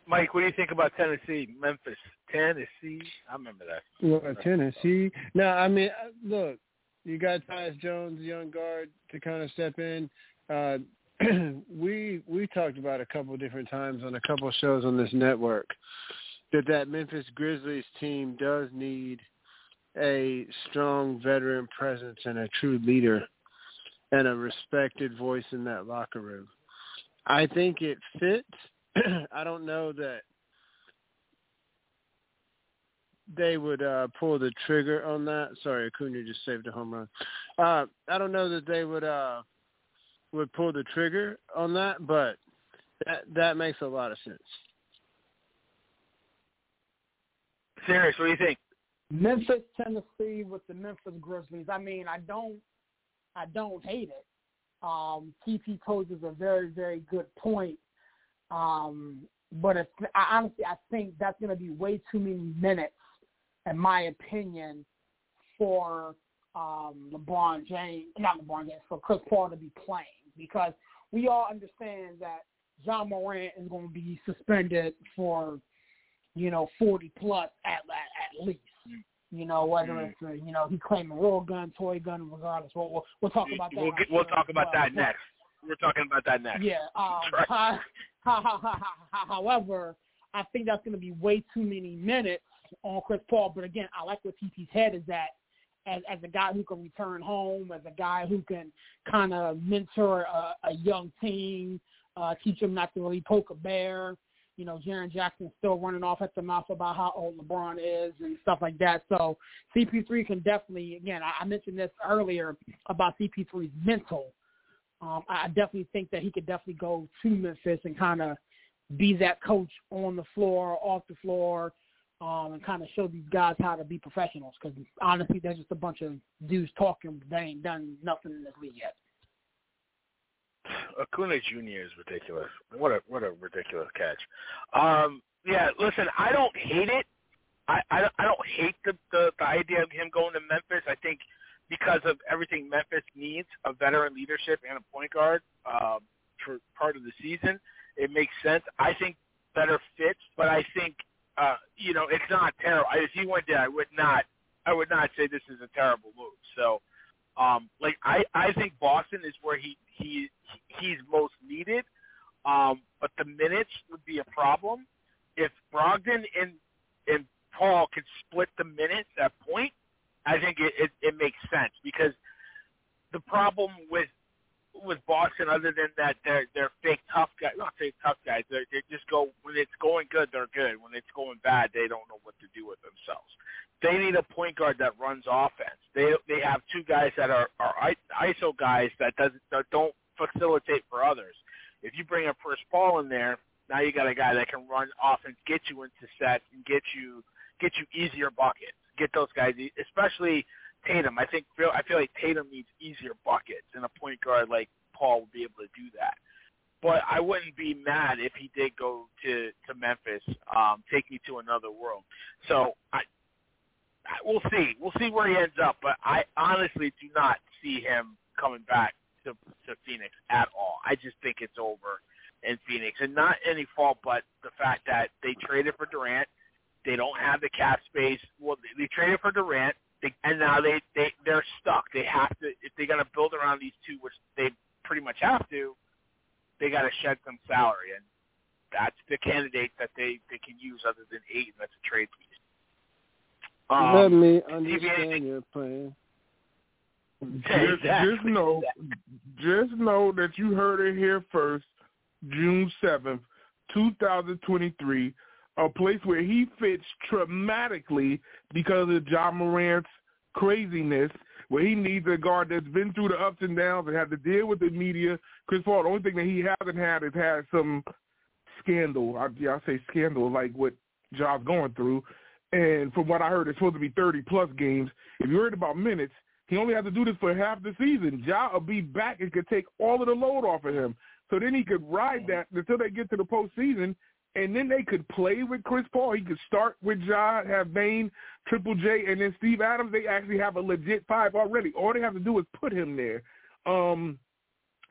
[SPEAKER 2] Mike, what do you think about Tennessee, Memphis, Tennessee? I remember that.
[SPEAKER 3] Well, Tennessee. No, I mean, uh, look, you got Tyus Jones, young guard, to kind of step in. Uh, [clears throat] we we talked about a couple different times on a couple shows on this network that that Memphis Grizzlies team does need a strong veteran presence and a true leader and a respected voice in that locker room. I think it fits. [clears throat] I don't know that they would uh, pull the trigger on that. Sorry, Acuna just saved a home run. Uh, I don't know that they would uh, would pull the trigger on that, but that that makes a lot of sense.
[SPEAKER 2] Sirius, what do you think?
[SPEAKER 5] Memphis, Tennessee, with the Memphis Grizzlies. I mean, I don't, I don't hate it. Um, TP poses a very, very good point. Um, but if, I, honestly, I think that's going to be way too many minutes, in my opinion, for um, LeBron James, not LeBron James, for Chris Paul to be playing because we all understand that Ja Morant is going to be suspended for, you know, 40 plus at at, at least. You know, whether mm. it's, uh, you know, he claiming real gun, toy gun, regardless. We'll, we'll, we'll talk about that.
[SPEAKER 2] We'll, get, we'll talk about well. that next. We're talking about that next.
[SPEAKER 5] Yeah. [laughs] Um, right. [laughs] however, I think that's going to be way too many minutes on Chris Paul. But again, I like what TP's head is that as, as a guy who can return home, as a guy who can kind of mentor a, a young team, uh, teach them not to really poke a bear. You know, Jaren Jackson's still running off at the mouth about how old LeBron is and stuff like that. So CP3 can definitely, again, I, I mentioned this earlier about CP3's mental. Um, I definitely think that he could definitely go to Memphis and kind of be that coach on the floor, off the floor, um, and kind of show these guys how to be professionals. Because honestly, they're just a bunch of dudes talking. They ain't done nothing in this league yet.
[SPEAKER 2] Acuna Jr. is ridiculous. What a what a ridiculous catch. Um, yeah, listen, I don't hate it. I I, I don't hate the, the the idea of him going to Memphis. I think because of everything Memphis needs, a veteran leadership and a point guard um, for part of the season, it makes sense. I think better fits, but I think uh, you know, it's not terrible. If he went there, I would not, I would not say this is a terrible move. So, um, like I, I think Boston is where he he he's most needed. Um, but the minutes would be a problem if Brogdon and and Paul could split the minutes at point. I think it, it, it makes sense because the problem with with Boston, other than that, they're they're fake tough guys. Not fake tough guys. They they just go when it's going good, they're good. When it's going bad, they don't know what to do with themselves. They need a point guard that runs offense. They they have two guys that are are ISO guys that doesn't that don't facilitate for others. If you bring a Chris Paul in there, now you got a guy that can run offense, get you into sets, and get you get you easier buckets. Get those guys, especially Tatum. I think I feel like Tatum needs easier buckets, and a point guard like Paul will be able to do that. But I wouldn't be mad if he did go to to Memphis, um, take me to another world. So I, I we'll see. We'll see where he ends up. But I honestly do not see him coming back to to Phoenix at all. I just think it's over in Phoenix, and not any fault, but the fact that they traded for Durant. They don't have the cap space. Well, they, they traded for Durant they, and now they they they're stuck. They have to if they're going to build around these two, which they pretty much have to. They got to shed some salary, and that's the candidate that they they can use other than eight, and that's a trade piece.
[SPEAKER 3] Um, Let me understand your plan. [laughs]
[SPEAKER 4] Just, just know, just know that you heard it here first, June seventh, two thousand twenty-three a place where he fits traumatically because of John Morant's craziness, where he needs a guard that's been through the ups and downs and had to deal with the media. Chris Paul, the only thing that he hasn't had is had some scandal. I, yeah, I say scandal like what Ja's going through. And from what I heard, it's supposed to be 30 plus games. If you heard about minutes, he only has to do this for half the season. Ja will be back and could take all of the load off of him. So then he could ride mm. that until they get to the postseason and then they could play with Chris Paul. He could start with John, have Bane, Triple J, and then Steve Adams. They actually have a legit five already. All they have to do is put him there. Um,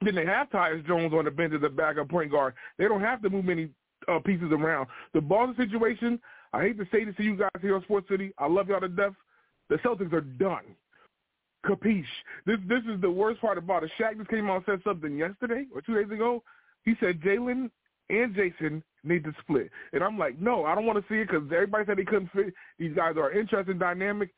[SPEAKER 4] then they have Tyus Jones on the bench as a backup point guard. They don't have to move many uh, pieces around. The Boston situation, I hate to say this to you guys here on Sports City. I love y'all to death. The Celtics are done. Capiche. This this is the worst part about it. Shaq just came out and said something yesterday or two days ago. He said Jaylen and Jason need to split. And I'm like, no, I don't want to see it because everybody said they couldn't fit. These guys are interesting, dynamic.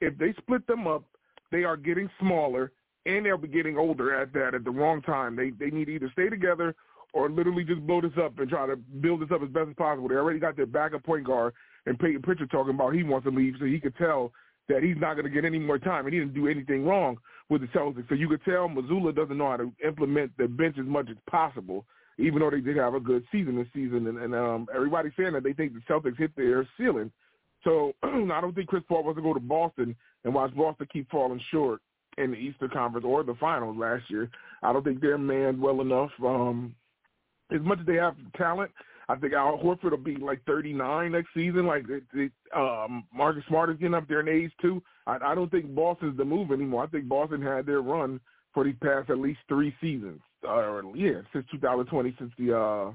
[SPEAKER 4] If they split them up, they are getting smaller and they'll be getting older at that at the wrong time. They they need to either stay together or literally just blow this up and try to build this up as best as possible. They already got their backup point guard and Payton Pritchard talking about he wants to leave, so he could tell that he's not going to get any more time, and he didn't do anything wrong with the Celtics. So you could tell Mazzulla doesn't know how to implement the bench as much as possible even though they did have a good season this season. And, and um, everybody's saying that they think the Celtics hit their ceiling. So [clears throat] I don't think Chris Paul wants to go to Boston and watch Boston keep falling short in the Eastern Conference or the finals last year. I don't think they're manned well enough. Um, as much as they have talent, I think Al Horford will be like 39 next season. Like it, it, um, Marcus Smart is getting up there in age too. I, I don't think Boston's the move anymore. I think Boston had their run for these past at least three seasons, or yeah, since 2020, since the uh,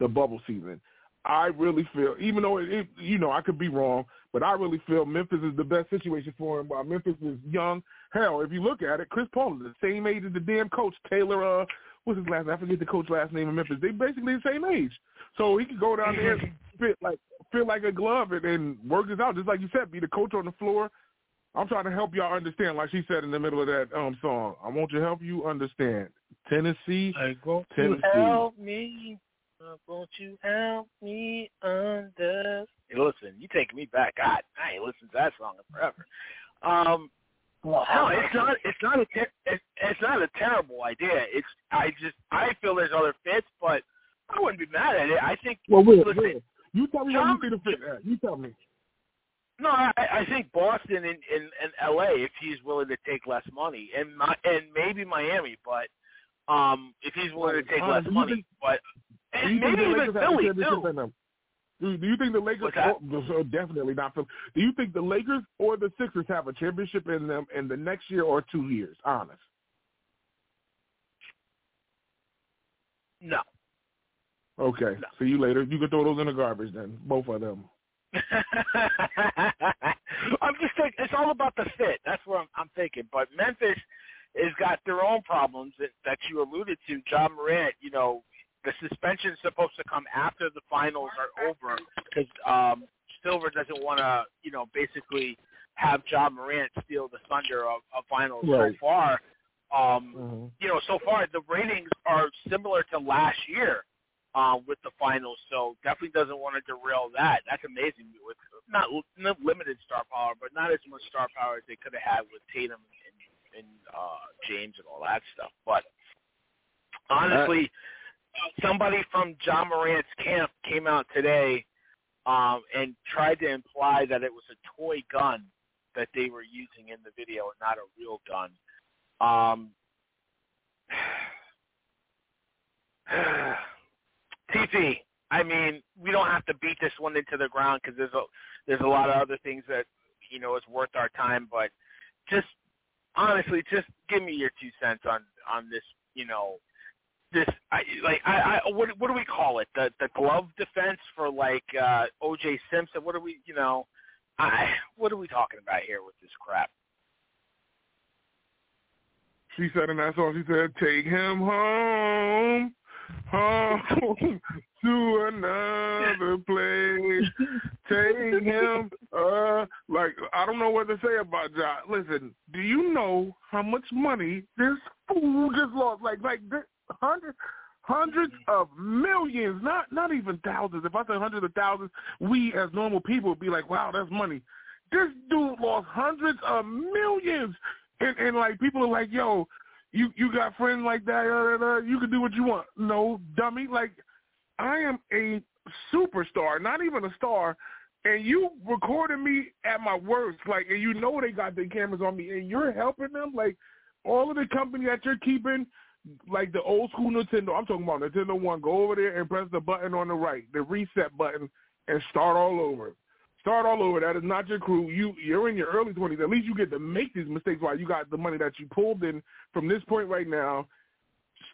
[SPEAKER 4] the bubble season. I really feel, even though it, it, you know, I could be wrong, but I really feel Memphis is the best situation for him. While Memphis is young, hell, if you look at it, Chris Paul is the same age as the damn coach Taylor. Uh, what's his last name? I forget the coach last name in Memphis. They basically the same age, so he could go down there and [laughs] fit like feel like a glove and, and work this out, just like you said, be the coach on the floor. I'm trying to help y'all understand, like she said in the middle of that um song. I want to help you understand. Tennessee,
[SPEAKER 2] I go
[SPEAKER 4] Tennessee.
[SPEAKER 2] help me. Uh, won't you help me under? Hey, listen, you taking me back. God, I ain't listened to that song in forever. Um,
[SPEAKER 5] Well,
[SPEAKER 2] no, it's not. It's not a. Ter- it's, it's not a terrible idea. It's. I just. I feel there's other fits, but I wouldn't be mad at it. I think.
[SPEAKER 4] Well, Will,
[SPEAKER 2] listen,
[SPEAKER 4] Will, you tell me what
[SPEAKER 2] Tom-
[SPEAKER 4] you think the fit. at. You tell me.
[SPEAKER 2] No, I, I think Boston and, and, and L.A. if he's willing to take less money, and my, and maybe Miami, but um, if he's willing to take less money,
[SPEAKER 4] think-
[SPEAKER 2] but
[SPEAKER 4] Do
[SPEAKER 2] and
[SPEAKER 4] you think
[SPEAKER 2] maybe
[SPEAKER 4] the
[SPEAKER 2] even
[SPEAKER 4] Lakers
[SPEAKER 2] Philly too.
[SPEAKER 4] Do, do you think the Lakers? Oh, so definitely not Philly. Do you think the Lakers or the Sixers have a championship in them in the next year or two years? Honest.
[SPEAKER 2] No.
[SPEAKER 4] Okay.
[SPEAKER 2] No.
[SPEAKER 4] See you later. You can throw those in the garbage then. Both of them. [laughs]
[SPEAKER 2] I'm just thinking it's all about the fit. That's what I'm, I'm thinking. But Memphis has got their own problems that, that you alluded to. John Morant, you know, the suspension is supposed to come after the finals are over because um, Silver doesn't want to, you know, basically have John Morant steal the thunder of, of finals.
[SPEAKER 4] Right.
[SPEAKER 2] So far, um,
[SPEAKER 4] Mm-hmm.
[SPEAKER 2] you know, so far the ratings are similar to last year uh, with the finals. So definitely doesn't want to derail that. That's amazing with not, not limited star power, but not as much star power as they could have had with Tatum and, and uh, James and all that stuff. But honestly, somebody from John Morant's camp came out today um, and tried to imply that it was a toy gun that they were using in the video and not a real gun. Um, [sighs] TP, I mean, we don't have to beat this one into the ground because there's a there's a lot of other things that you know is worth our time. But just honestly, just give me your two cents on on this. You know, this I like I, I what what do we call it? The the glove defense for like uh OJ Simpson. What are we? You know, I what are we talking about here with this crap?
[SPEAKER 4] She said in that song, she said, "Take him home, home [laughs] to another place. Take him." Uh, like I don't know what to say about John. Listen, do you know how much money this fool just lost? Like, like this hundreds, hundreds of millions, not not even thousands. If I said hundreds of thousands, we as normal people would be like, "Wow, that's money." This dude lost hundreds of millions and and like people are like, yo, you you got friends like that, uh, uh, you can do what you want. No, dummy. Like I am a superstar, not even a star, and you recorded me at my worst. Like, and you know they got their cameras on me, and you're helping them. Like all of the company that you're keeping, like the old school Nintendo. I'm talking about Nintendo One. Go over there and press the button on the right, the reset button, and start all over. Start all over. That is not your crew. You you're in your early twenties. At least you get to make these mistakes while you got the money that you pulled in from this point right now.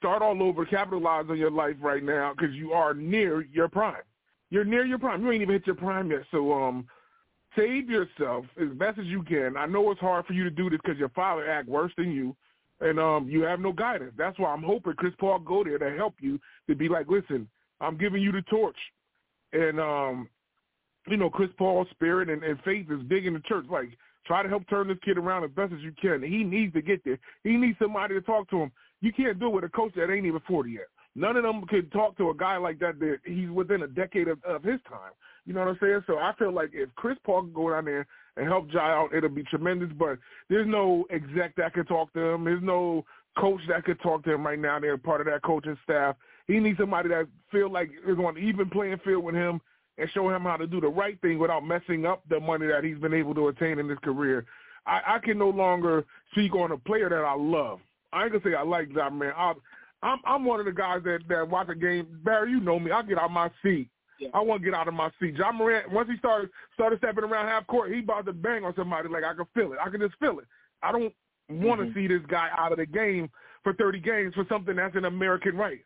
[SPEAKER 4] Start all over. Capitalize on your life right now because you are near your prime. You're near your prime. You ain't even hit your prime yet. So um, save yourself as best as you can. I know it's hard for you to do this because your father act worse than you, and um, you have no guidance. That's why I'm hoping Chris Paul go there to help you to be like, listen, I'm giving you the torch, and um, you know, Chris Paul's spirit and, and faith is big in the church. Like, try to help turn this kid around as best as you can. He needs to get there. He needs somebody to talk to him. You can't do it with a coach that ain't even 40 yet. None of them could talk to a guy like that that he's within a decade of, of his time. You know what I'm saying? So I feel like if Chris Paul can go down there and help Ja out, it'll be tremendous. But there's no exec that could talk to him. There's no coach that could talk to him right now. They're part of that coaching staff. He needs somebody that feel like is on even playing field with him and show him how to do the right thing without messing up the money that he's been able to attain in his career. I, I can no longer speak on a player that I love. I ain't gonna say I like Ja man. I, I'm I'm one of the guys that that watch a game. Barry, you know me. I get out of my seat. Yeah. I want to get out of my seat. John Morant, once he started started stepping around half court, he about to bang on somebody. Like I can feel it. I can just feel it. I don't want to mm-hmm. see this guy out of the game for 30 games for something that's an American right.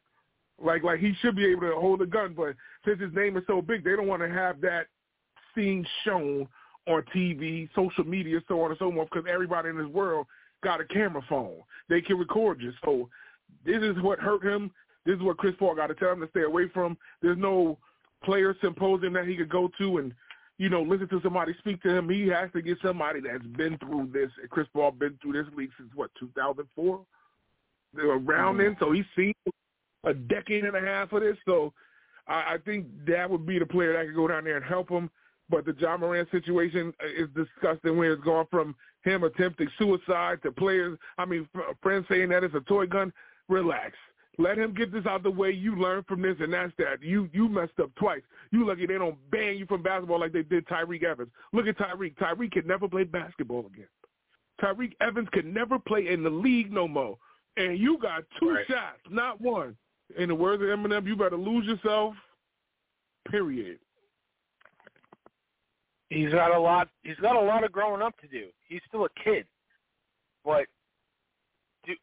[SPEAKER 4] Like like he should be able to hold a gun, but since his name is so big, they don't want to have that scene shown on TV, social media, so on and so forth, because everybody in this world got a camera phone. They can record you. So this is what hurt him. This is what Chris Paul got to tell him to stay away from. There's no player symposium that he could go to and you know listen to somebody speak to him. He has to get somebody that's been through this. Chris Paul been through this league since what 2004, around mm-hmm. then. So he's seen a decade and a half of this. So I, I think that would be the player that could go down there and help him. But the John Morant situation uh, is disgusting where it's gone from him attempting suicide to players, I mean, friends saying that it's a toy gun. Relax. Let him get this out of the way. You learn from this, and that's that. You you messed up twice. You lucky they don't ban you from basketball like they did Tyreke Evans. Look at Tyreke. Tyreke can never play basketball again. Tyreke Evans can never play in the league no more. And you got two right. shots, not one. In the words of Eminem, you better lose yourself. Period.
[SPEAKER 2] He's got a lot. He's got a lot of growing up to do. He's still a kid, but do,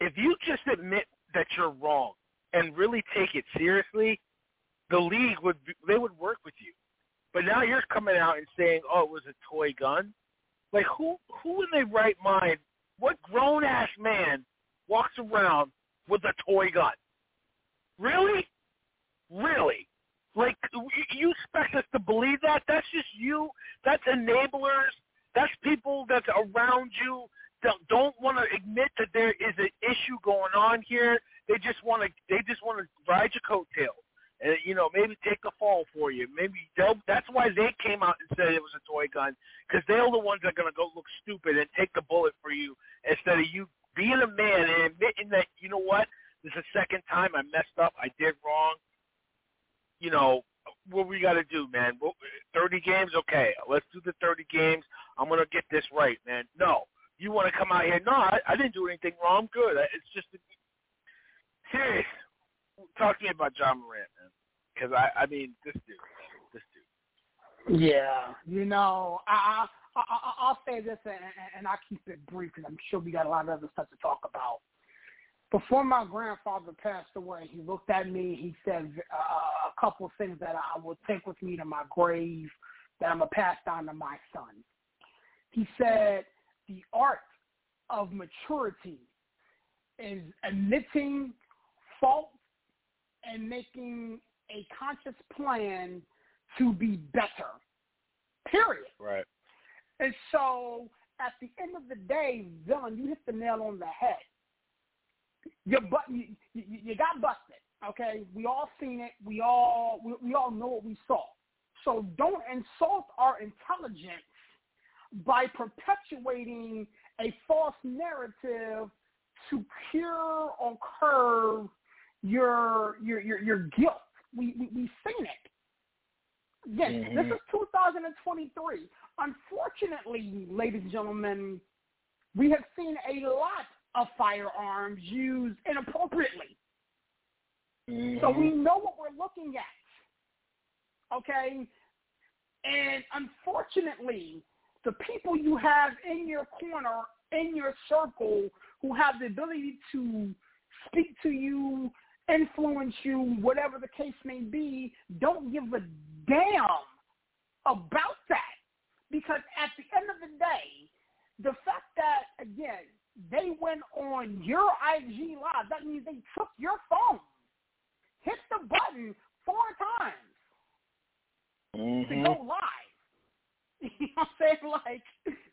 [SPEAKER 2] if you just admit that you're wrong and really take it seriously, the league would they would work with you. But now you're coming out and saying, "Oh, it was a toy gun." Like who who in their right mind? What grown ass man walks around with a toy gun? Really? Really? Like you expect us to believe that? That's just you. That's enablers. That's people that's around you that don't want to admit that there is an issue going on here. They just want to. They just want to ride your coattail, and you know maybe take the fall for you. Maybe they'll. That's why they came out and said it was a toy gun because they're the ones that are gonna go look stupid and take the bullet for you instead of you being a man and admitting that you know what. This is the second time I messed up. I did wrong you know, what we got to do, man. 30 games, okay. Let's do the 30 games. I'm gonna get this right, man. No, you want to come out here? No, I, I didn't do anything wrong. I'm good. It's just Sirius. Talk to me about John Morant, man. Because I, I mean, this dude, this dude.
[SPEAKER 5] Yeah, you know, I, I, I I'll say this, and, and I'll keep it brief, because I'm sure we got a lot of other stuff to talk about before my grandfather passed away, he looked at me. He said uh, a couple of things that I will take with me to my grave that I'm going to pass down to my son. He said the art of maturity is admitting fault and making a conscious plan to be better. Period.
[SPEAKER 2] Right.
[SPEAKER 5] And so at the end of the day, villain, you hit the nail on the head you but you, you, you got busted. Okay, we all seen it. We all we, we all know what we saw. So don't insult our intelligence by perpetuating a false narrative to cure or curb your your your, your guilt. We, we we've seen it. Again, mm-hmm. this is 2023. Unfortunately, ladies and gentlemen, we have seen a lot of firearms used inappropriately. Mm-hmm. So we know what we're looking at. Okay? And unfortunately, the people you have in your corner, in your circle, who have the ability to speak to you, influence you, whatever the case may be, don't give a damn about that. Because at the end of the day, the fact that, again, they went on your IG live. That means they took your phone, hit the button four times
[SPEAKER 2] mm-hmm.
[SPEAKER 5] to go live. [laughs] You know what I'm saying? Like,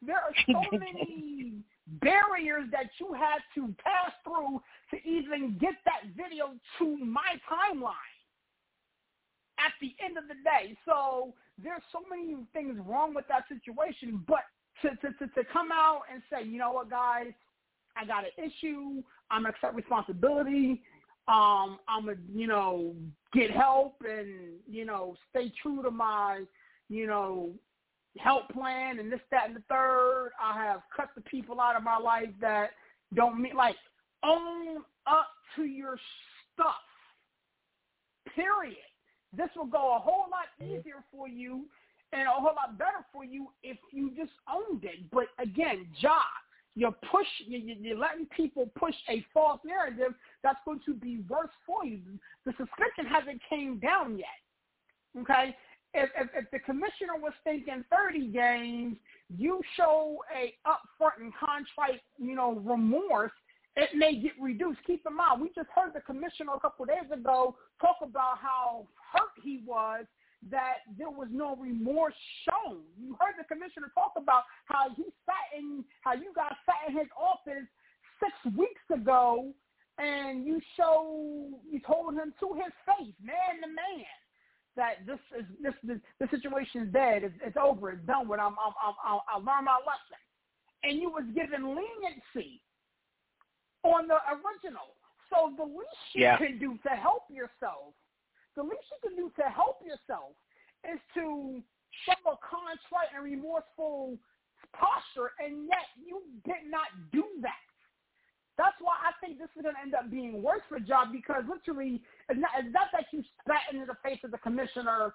[SPEAKER 5] there are so [laughs] many barriers that you had to pass through to even get that video to my timeline at the end of the day. So there's so many things wrong with that situation. But to, to, to, to come out and say, you know what, guys, I got an issue. I'm gonna accept responsibility. Um, I'm gonna, you know, get help and you know stay true to my, you know, help plan and this, that, and the third. I have cut the people out of my life that don't mean like own up to your stuff. Period. This will go a whole lot easier for you and a whole lot better for you if you just owned it. But again, job. You're push. You're letting people push a false narrative that's going to be worse for you. The suspension hasn't came down yet. Okay, if, if, if the commissioner was thinking 30 games, you show a upfront and contrite, you know, remorse, it may get reduced. Keep in mind, we just heard the commissioner a couple of days ago talk about how hurt he was that there was no remorse shown. You heard the commissioner talk about how he sat in, how you guys sat in his office six weeks ago, and you show, you told him to his face, man to man, that this is this this, this situation is dead. It's, it's over. It's done with. I'm I'm I'm I learned my lesson, and you was given leniency on the original. So the least you
[SPEAKER 2] yeah.
[SPEAKER 5] can do to help yourself the least you can do to help yourself is to show a contrite and remorseful posture, and yet you did not do that. That's why I think this is going to end up being worse for Job because literally, it's not, it's not that you spat into the face of the commissioner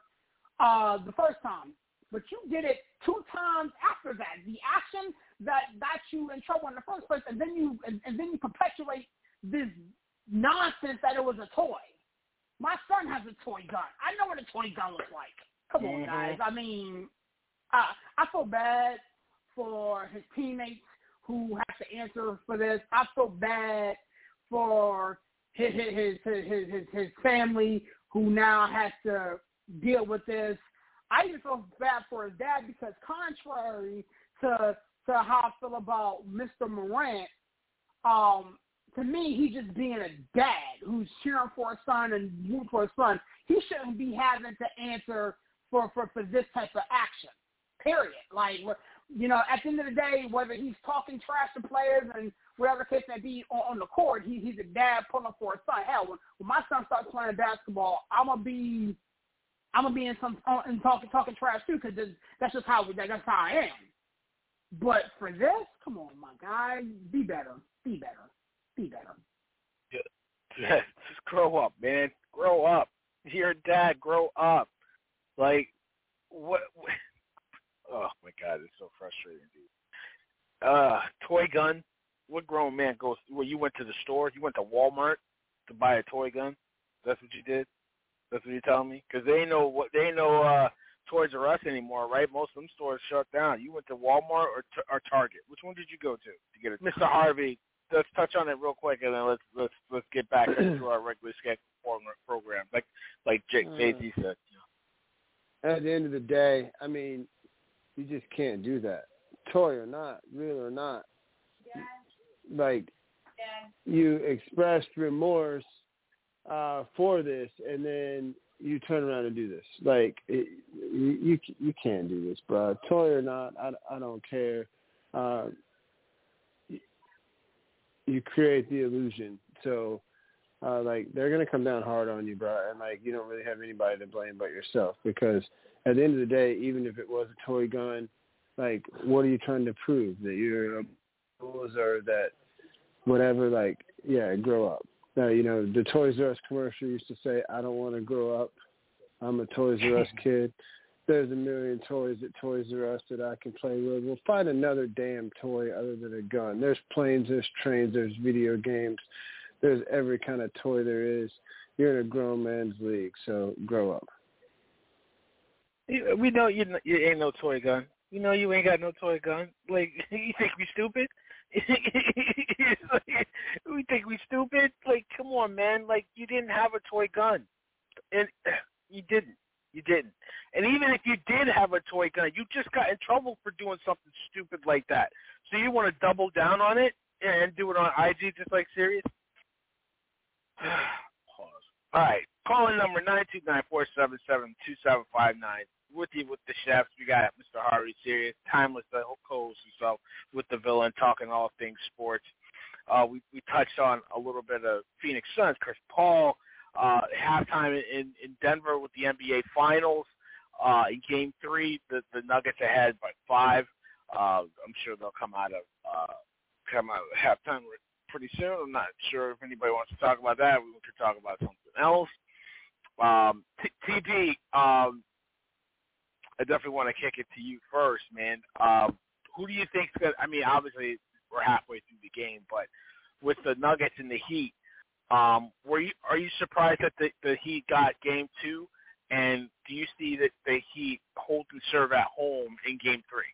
[SPEAKER 5] uh, the first time, but you did it two times after that. The action that got you in trouble in the first place, and then you and, and then you perpetuate this nonsense that it was a toy. My son has a toy gun. I know what a toy gun looks like. Come on,
[SPEAKER 2] mm-hmm.
[SPEAKER 5] guys. I mean, I I feel bad for his teammates who have to answer for this. I feel bad for his his his his his, his family who now has to deal with this. I even feel bad for his dad because contrary to to how I feel about Mr. Morant, um, to me, he's just being a dad who's cheering for a son and rooting for a son. He shouldn't be having to answer for, for, for this type of action. Period. Like, you know, at the end of the day, whether he's talking trash to players and whatever case may be on, on the court, he, he's a dad pulling for a son. Hell, when, when my son starts playing basketball, I'm gonna be, I'm gonna be in some in talking talking trash too, because that's just how that's how I am. But for this, come on, my guy, be better, be better be better. [laughs]
[SPEAKER 2] Yeah. Just grow up, man. Grow up. You're a dad. Grow up. Like, what, what? [laughs] Oh my God, it's so frustrating, dude. Uh, toy gun. What grown man goes? Well, you went to the store. You went to Walmart to buy a toy gun. That's what you did. That's what you're telling me. Because they ain't know what they ain't know uh, Toys R Us anymore, right? Most of them stores shut down. You went to Walmart or or Target. Which one did you go to to get it? Mr. Harvey, let's touch on it real quick, and then let's let's let's get back [clears throat] into our regular scheduled program, like like Jake uh, Jay said.
[SPEAKER 3] At the end of the day, I mean, you just can't do that, toy or not, real or not. Yeah. Like yeah. you expressed remorse uh, for this, and then you turn around and do this. Like it, you, you you can't do this, bro. Toy or not, I I don't care. Uh, you create the illusion. So uh like they're gonna come down hard on you, bro, and like you don't really have anybody to blame but yourself because at the end of the day, even if it was a toy gun, like what are you trying to prove? That you're a or that whatever, like, yeah, grow up. Now, you know, the Toys R Us commercial used to say, I don't want to grow up. I'm a Toys R Us [laughs] kid there's a million toys at Toys R Us that I can play with. We'll find another damn toy other than a gun. There's planes, there's trains, there's video games. There's every kind of toy there is. You're in a grown man's league, so grow up.
[SPEAKER 2] We know you you ain't no toy gun. You know you ain't got no toy gun. Like [laughs] you think we stupid? [laughs] we think we stupid? Like come on, man. Like you didn't have a toy gun, and [clears throat] you didn't. You didn't. And even if you did have a toy gun, you just got in trouble for doing something stupid like that. So you want to double down on it and do it on IG just like serious? [sighs] Pause. All right. Calling number nine two nine four seven seven two seven five nine. With you with the chefs, we got Mr. Harvey Sirius, Tymeless, the co-host himself with the villain, talking all things sports. Uh, we we touched on a little bit of Phoenix Suns, Chris Paul, uh, halftime in, in Denver with the NBA Finals. Uh, in Game Three, the the Nuggets ahead by five. Uh, I'm sure they'll come out of uh, come out of halftime pretty soon. I'm not sure if anybody wants to talk about that. We could talk about something else. Um, TP, um, I definitely want to kick it to you first, man. Um, who do you think's going I mean, obviously we're halfway through the game, but with the Nuggets and the Heat, um, were you are you surprised that the, the Heat got game two? And do you see that the Heat hold and serve at home in game three?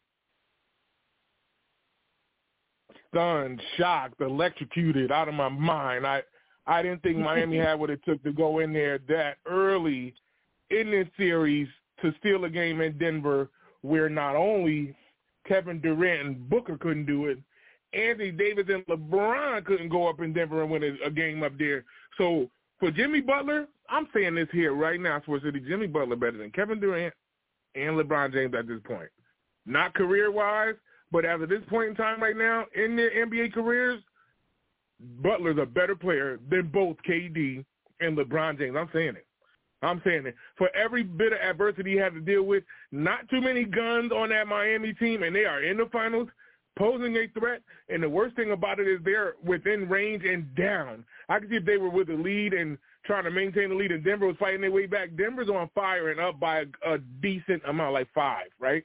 [SPEAKER 4] Stunned, shocked, electrocuted, out of my mind. I I didn't think Miami [laughs] had what it took to go in there that early in this series to steal a game in Denver where not only Kevin Durant and Booker couldn't do it, Anthony Davis and LeBron couldn't go up in Denver and win a, game up there. So for Jimmy Butler, I'm saying this here right now, Sports City, Jimmy Butler better than Kevin Durant and LeBron James at this point. Not career-wise, but as of this point in time right now in their NBA careers, Butler's a better player than both KD and LeBron James. I'm saying it. I'm saying it. For every bit of adversity he had to deal with, not too many guns on that Miami team, and they are in the finals, posing a threat. And the worst thing about it is they're within range and down. I can see if they were with the lead and trying to maintain the lead, and Denver was fighting their way back. Denver's on fire and up by a, a decent amount, like five, right?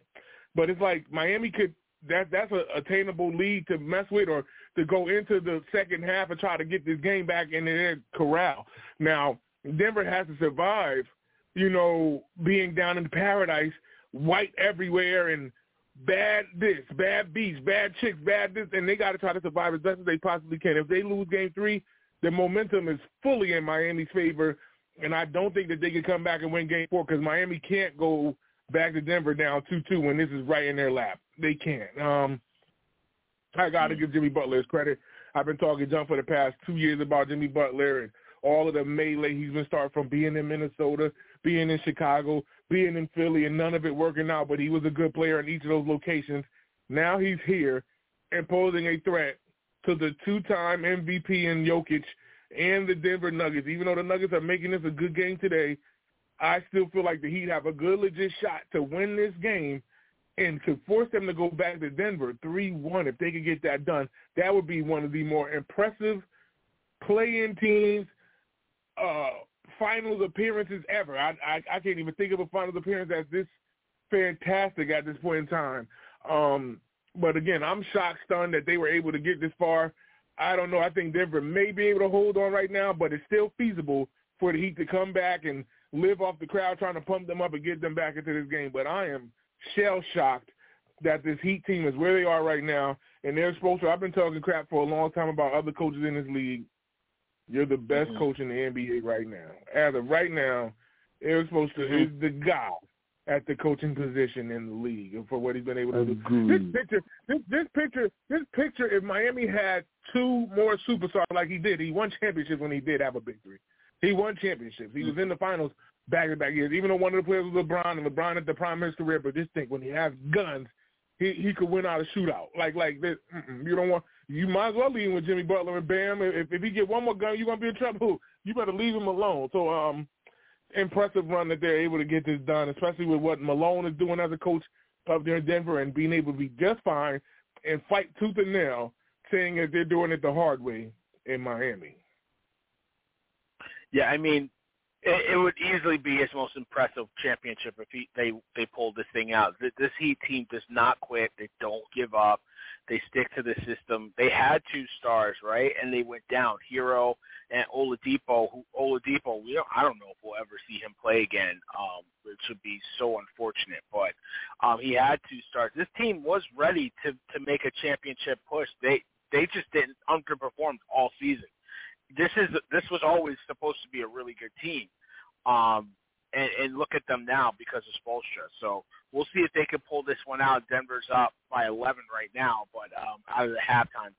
[SPEAKER 4] But it's like Miami could that that's a attainable lead to mess with or to go into the second half and try to get this game back in their corral. Now, Denver has to survive, you know, being down in paradise, white everywhere and bad this, bad beats, bad chicks, bad this, and they got to try to survive as best as they possibly can. If they lose game three, the momentum is fully in Miami's favor, and I don't think that they can come back and win game four because Miami can't go back to Denver down 2-2 when this is right in their lap. They can't. Um, I got to give Jimmy Butler his credit. I've been talking jump for the past two years about Jimmy Butler and all of the melee he's been starting from being in Minnesota, being in Chicago, being in Philly, and none of it working out. But he was a good player in each of those locations. Now he's here and posing a threat to the two-time MVP in Jokic and the Denver Nuggets. Even though the Nuggets are making this a good game today, I still feel like the Heat have a good legit shot to win this game and to force them to go back to Denver 3-1 if they could get that done. That would be one of the more impressive play-in teams uh, finals appearances ever. I, I I can't even think of a finals appearance that's this fantastic at this point in time. Um, but again, I'm shocked, stunned that they were able to get this far. I don't know. I think Denver may be able to hold on right now, but it's still feasible for the Heat to come back and live off the crowd trying to pump them up and get them back into this game. But I am shell shocked that this Heat team is where they are right now, and they're supposed to. I've been talking crap for a long time about other coaches in this league. You're the best mm-hmm. coach in the NBA right now. As of right now, Erik Spoelstra mm-hmm. is the guy at the coaching position in the league for what he's been able to
[SPEAKER 3] Agreed.
[SPEAKER 4] do. This picture, this this picture, this picture. If Miami had two more superstars like he did, he won championships when he did have a big three. He won championships. He was in the finals back to back years. Even though one of the players was LeBron and LeBron at the prime of his career, but just think when he has guns, he he could win out a shootout. Like like this, you don't want. You might as well leave with Jimmy Butler and Bam. If if he get one more gun, you're gonna be in trouble. [laughs] You better leave him alone. So um, impressive run that they're able to get this done, especially with what Malone is doing as a coach up there in Denver and being able to be just fine and fight tooth and nail, saying that they're doing it the hard way in Miami.
[SPEAKER 2] Yeah, I mean, it, it would easily be his most impressive championship if he, they they pulled this thing out. This Heat team does not quit. They don't give up. They stick to the system. They had two stars, right, and they went down. Herro and Oladipo. Who Oladipo? We don't, I don't know if we'll ever see him play again. Um, which would be so unfortunate. But um, he had two stars. This team was ready to to make a championship push. They they just didn't underperform all season this is this was always supposed to be a really good team. Um, and, and look at them now because of Spoelstra. So we'll see if they can pull this one out. Denver's up by 11 right now, but um, out of the halftime.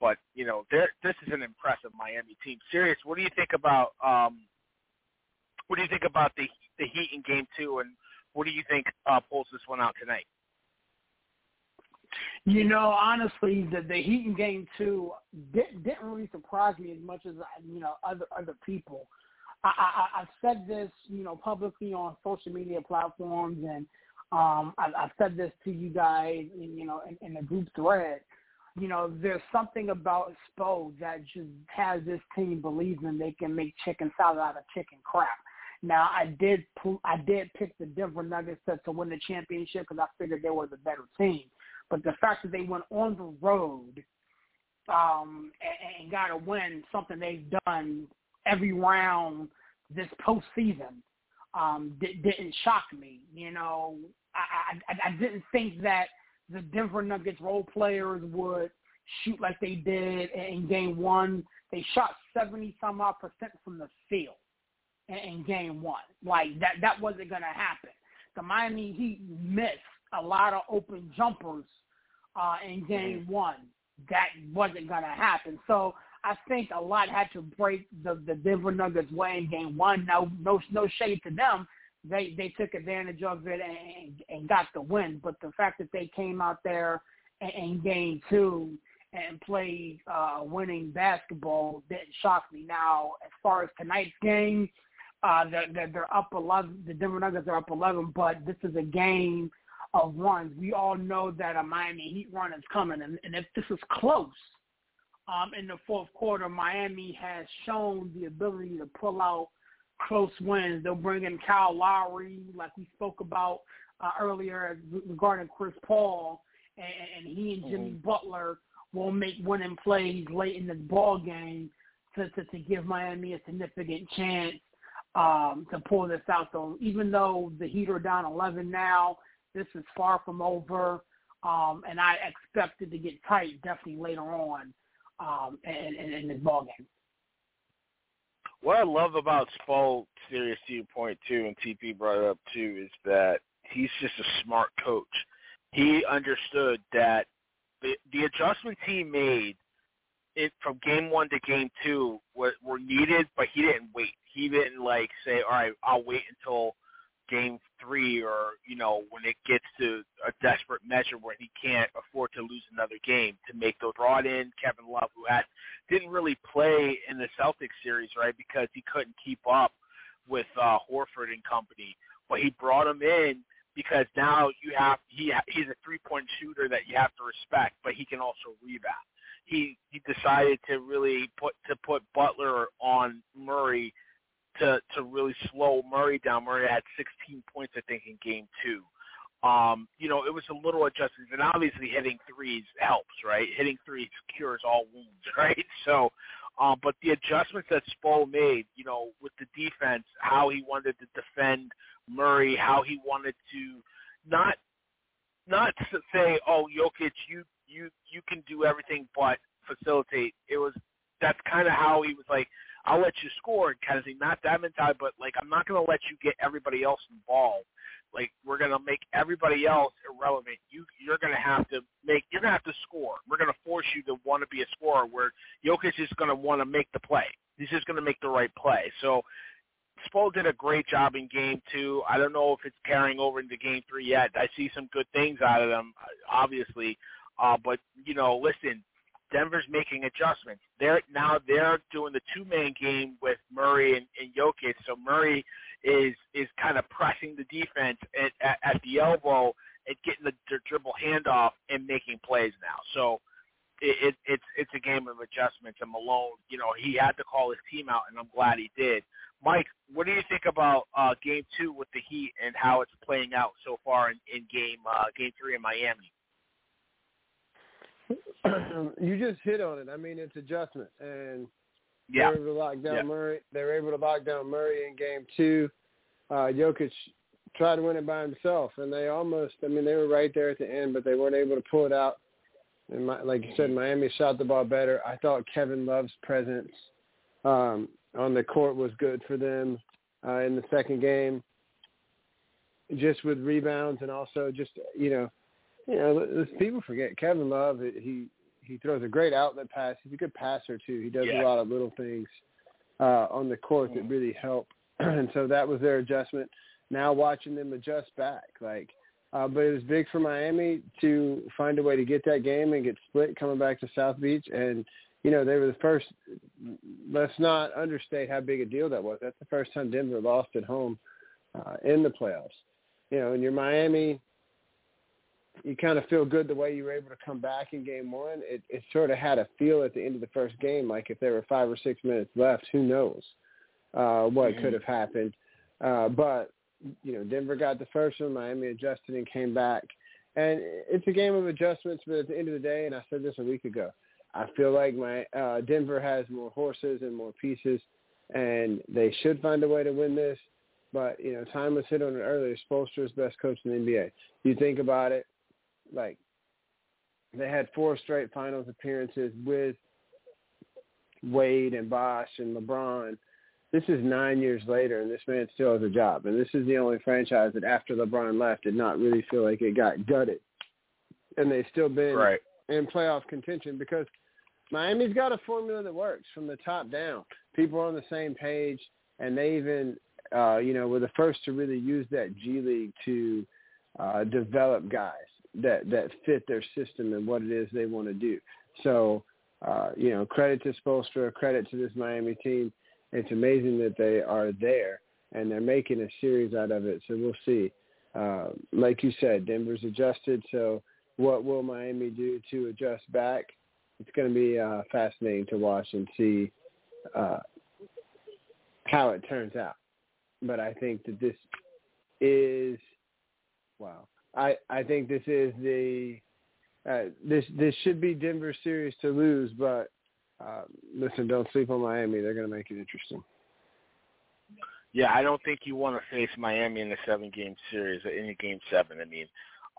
[SPEAKER 2] But you know, this is an impressive Miami team. Sirius, what do you think about um, what do you think about the the Heat in Game Two, and what do you think uh, pulls this one out tonight?
[SPEAKER 5] You know, honestly, the the Heat in Game Two didn't, didn't really surprise me as much as you know other other people. I, I, I've said this, you know, publicly on social media platforms, and um, I, I've said this to you guys, you know, in, in the group thread. You know, there's something about Spo that just has this team believing they can make chicken salad out of chicken crap. Now, I did I did pick the Denver Nuggets to, to win the championship because I figured they were the better team. But the fact that they went on the road um, and, and got a win, something they've done every round this postseason, um, d- didn't shock me. You know, I, I, I didn't think that the Denver Nuggets role players would shoot like they did in game one. They shot 70 some odd percent from the field in, in game one. Like that, that wasn't going to happen. The Miami Heat missed a lot of open jumpers uh, in game mm-hmm. one. That wasn't going to happen. So I think a lot had to break the the Denver Nuggets way in game one. No, no, no shade to them. They they took advantage of it and, and got the win. But the fact that they came out there in, in game two and played uh, winning basketball didn't shock me. Now, as far as tonight's game, uh, they're, they're up 11. The Denver Nuggets are up 11, but this is a game of runs. We all know that a Miami Heat run is coming, and, and if this is close – um, in the fourth quarter, Miami has shown the ability to pull out close wins. They'll bring in Kyle Lowry, like we spoke about uh, earlier regarding Chris Paul, and, and he and Jimmy mm-hmm. Butler will make winning plays late in the ball game to, to, to give Miami a significant chance um, to pull this out. So even though the Heat are down 11 now, this is far from over, um, and I expect it to get tight definitely later on um, in, in, in this ball game.
[SPEAKER 2] What I love about Spo, Sirius to your point too, and TP brought up too, is that he's just a smart coach. He understood that the, the adjustments he made it from game one to game two were, were needed, but he didn't wait. He didn't like say, "All right, I'll wait until game three or, you know, when it gets to a desperate measure where he can't afford to lose another game to make those brought in Kevin Love who had didn't really play in the Celtics series, right, because he couldn't keep up with uh Horford and company. But he brought him in because now you have he he's a three point shooter that you have to respect, but he can also rebound. He he decided to really put to put Butler on Murray to to really slow Murray down. Murray had 16 points, I think, in game two. Um, you know, it was a little adjustment, and obviously hitting threes helps, right? Hitting threes cures all wounds, [laughs] right? So, um, but the adjustments that Spo made, you know, with the defense, how he wanted to defend Murray, how he wanted to not not say, oh, Jokic, you you you can do everything but facilitate. It was that's kind of how he was like, I'll let you score kind of. Not that mentality, but like I'm not going to let you get everybody else involved. Like we're going to make everybody else irrelevant. You you're going to have to make you're going to have to score. We're going to force you to want to be a scorer. Where Jokic is going to want to make the play. He's just going to make the right play. So Spo did a great job in game two. I don't know if it's carrying over into game three yet. I see some good things out of them, obviously. Uh, but you know, listen, Denver's making adjustments. They're now they're doing the two man game with Murray and, and Jokic. So Murray is is kind of pressing the defense at, at, at the elbow and getting the, the dribble handoff and making plays now. So it, it, it's it's a game of adjustments. And Malone, you know, he had to call his team out, and I'm glad he did. Mike, what do you think about uh, Game Two with the Heat and how it's playing out so far in, in Game uh, Game Three in Miami? [clears throat]
[SPEAKER 3] you just hit on it. I mean, it's adjustment, and
[SPEAKER 2] yeah.
[SPEAKER 3] they were able to lock down
[SPEAKER 2] yeah.
[SPEAKER 3] Murray. They were able to lock down Murray in game two. Uh, Jokic tried to win it by himself, and they almost. I mean, they were right there at the end, but they weren't able to pull it out. And my, like you said, Miami shot the ball better. I thought Kevin Love's presence um, on the court was good for them uh, in the second game, just with rebounds and also just you know you know, people forget Kevin Love. He he throws a great outlet pass. He's a good passer too. He does
[SPEAKER 2] yeah.
[SPEAKER 3] a lot of little things uh, on the court that really help. [clears throat] and so that was their adjustment. Now watching them adjust back, like, uh, but it was big for Miami to find a way to get that game and get split coming back to South Beach. And you know, they were the first. Let's not understate how big a deal that was. That's the first time Denver lost at home uh, in the playoffs. You know, and you're Miami. You kind of feel good the way you were able to come back in game one. It, it sort of had a feel at the end of the first game, like if there were five or six minutes left, who knows uh, what mm-hmm. could have happened. Uh, but you know, Denver got the first one. Miami adjusted and came back. And it's a game of adjustments, but at the end of the day, and I said this a week ago, I feel like my uh, Denver has more horses and more pieces, and they should find a way to win this. But you know, time was hit on it earlier. Spoelstra is best coach in the NBA. You think about it, like they had four straight finals appearances with Wade and Bosh and LeBron. This is nine years later, and this man still has a job. And this is the only franchise that, after LeBron left, did not really feel like it got gutted, and they've still been
[SPEAKER 2] right.
[SPEAKER 3] in playoff contention because Miami's got a formula that works from the top down. People are on the same page, and they even, uh, you know, were the first to really use that G League to uh, develop guys that that fit their system and what it is they want to do. So, uh, you know, credit to Spoelstra, credit to this Miami team. It's amazing that they are there and they're making a series out of it. So we'll see. Uh, like you said, Denver's adjusted. So what will Miami do to adjust back? it's going to be uh, fascinating to watch and see uh, how it turns out. But I think that this is wow. I I think this is the uh, this this should be Denver's series to lose, but uh, listen, don't sleep on Miami. They're going to make it interesting.
[SPEAKER 2] Yeah, I don't think you want to face Miami in a seven-game series in a game seven. I mean,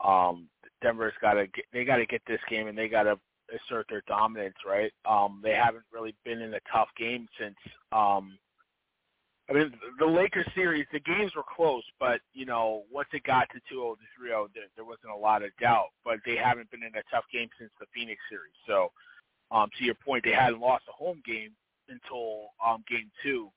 [SPEAKER 2] um, Denver's got to they got to get this game and they got to assert their dominance, right? Um, they haven't really been in a tough game since. Um, I mean, the Lakers series, the games were close, but you know, once it got to 2-0 to 3-0, there, there wasn't a lot of doubt. But they haven't been in a tough game since the Phoenix series. So, um, to your point, they hadn't lost a home game until um, game two.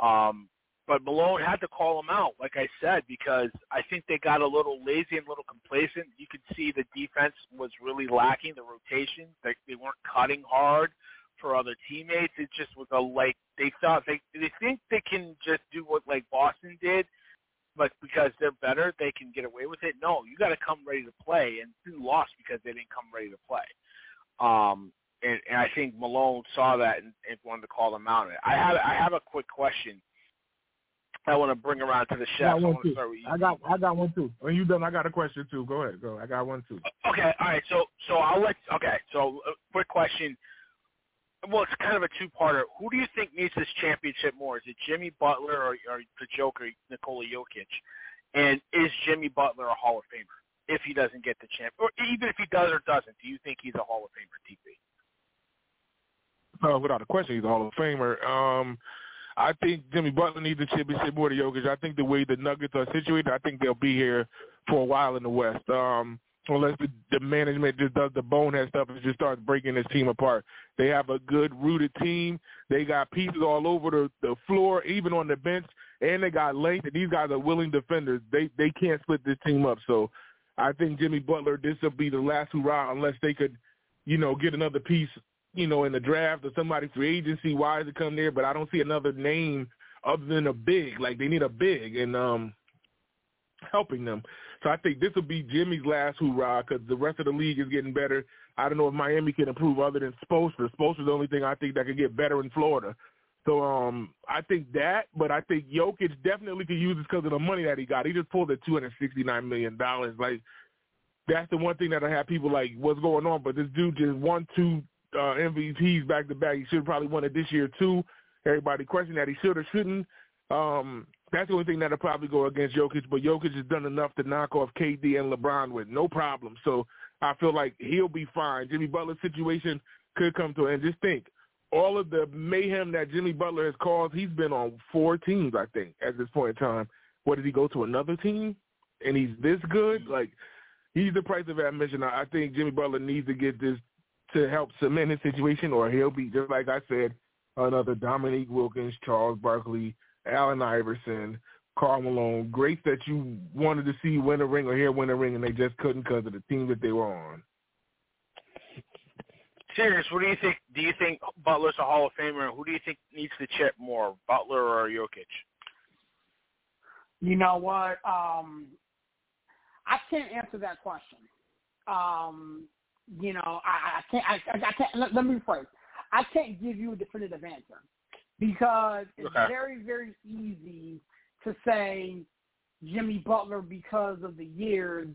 [SPEAKER 2] Um, but Malone had to call him out, like I said, because I think they got a little lazy and a little complacent. You could see the defense was really lacking the rotation. They, they weren't cutting hard for other teammates. It just was a like they thought they they think they can just do what like Boston did, but because they're better, they can get away with it. No, you got to come ready to play, and they lost because they didn't come ready to play. Um, and, and I think Malone saw that and, and wanted to call them out. I have I have a quick question I want to bring around to the chef. I,
[SPEAKER 4] got I, I got I got one too. When you done, I got a question too. Go ahead, go. I got one too.
[SPEAKER 2] Okay, all right. So so I'll let. Okay, so uh, quick question. Well, it's kind of a two-parter. Who do you think needs this championship more? Is it Jimmy Butler or, or the Joker, Nikola Jokic? And is Jimmy Butler a Hall of Famer if he doesn't get the champ, or even if he does or doesn't? Do you think he's a Hall of Famer, TP?
[SPEAKER 4] Uh, without a question, he's a Hall of Famer. Um, I think Jimmy Butler needs a championship more than Jokic. I think the way the Nuggets are situated, I think they'll be here for a while in the West. Um, unless the, the management just does the bonehead stuff and just starts breaking this team apart. They have a good rooted team. They got pieces all over the, the floor, even on the bench, and they got length. And these guys are willing defenders. They they can't split this team up. So I think Jimmy Butler, this will be the last hurrah unless they could, you know, get another piece you know, in the draft or somebody free agency wise to come there, but I don't see another name other than a big. Like they need a big and um helping them. So I think this will be Jimmy's last hoorah because the rest of the league is getting better. I don't know if Miami can improve other than Spoelstra. Spoelstra's the only thing I think that could get better in Florida. So um, I think that, but I think Jokic definitely could use this because of the money that he got. He just pulled the two hundred sixty nine million dollars. Like that's the one thing that I have people like, what's going on? But this dude just won two uh, MVPs back to back. He should probably won it this year too. Everybody questioned that he should or shouldn't. Um, that's the only thing that'll probably go against Jokic, but Jokic has done enough to knock off KD and LeBron with no problem. So I feel like he'll be fine. Jimmy Butler's situation could come to an end. Just think, all of the mayhem that Jimmy Butler has caused, he's been on four teams, I think, at this point in time. What did he go to another team? And he's this good? Like, he's the price of admission. I think Jimmy Butler needs to get this to help cement his situation, or he'll be just like I said, another Dominique Wilkins, Charles Barkley, Allen Iverson, Karl Malone, greats that you wanted to see win a ring or hear win a ring, and they just couldn't because of the team that they were on.
[SPEAKER 2] Sirius, what do you think? Do you think Butler's a Hall of Famer? Who do you think needs the chip more, Butler or Jokic?
[SPEAKER 5] You know what? Um, I can't answer that question. Um, you know, I, I can't. I, I can't. Let, let me rephrase. I can't give you a definitive answer because it's
[SPEAKER 2] Okay.
[SPEAKER 5] very, very easy to say Jimmy Butler because of the years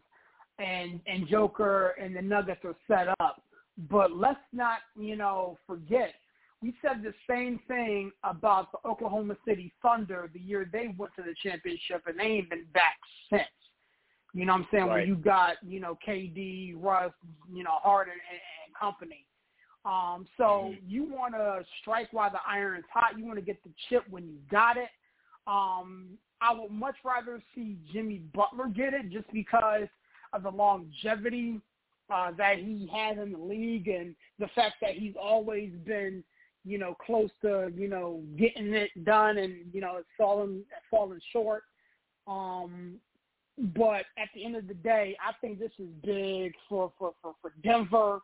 [SPEAKER 5] and and Joker and the Nuggets are set up. But let's not, you know, forget we said the same thing about the Oklahoma City Thunder the year they went to the championship and they ain't been back since. You know what I'm saying? When
[SPEAKER 2] Right.
[SPEAKER 5] you got, you know, KD, Russ, you know, Harden and, and company. Um, so
[SPEAKER 2] Mhm.
[SPEAKER 5] you want to strike while the iron's hot. You want to get the chip when you got it. Um, I would much rather see Jimmy Butler get it just because of the longevity uh, that he has in the league and the fact that he's always been, you know, close to, you know, getting it done and, you know, it's fallen fallen short. Um, but at the end of the day, I think this is big for for for, for Denver,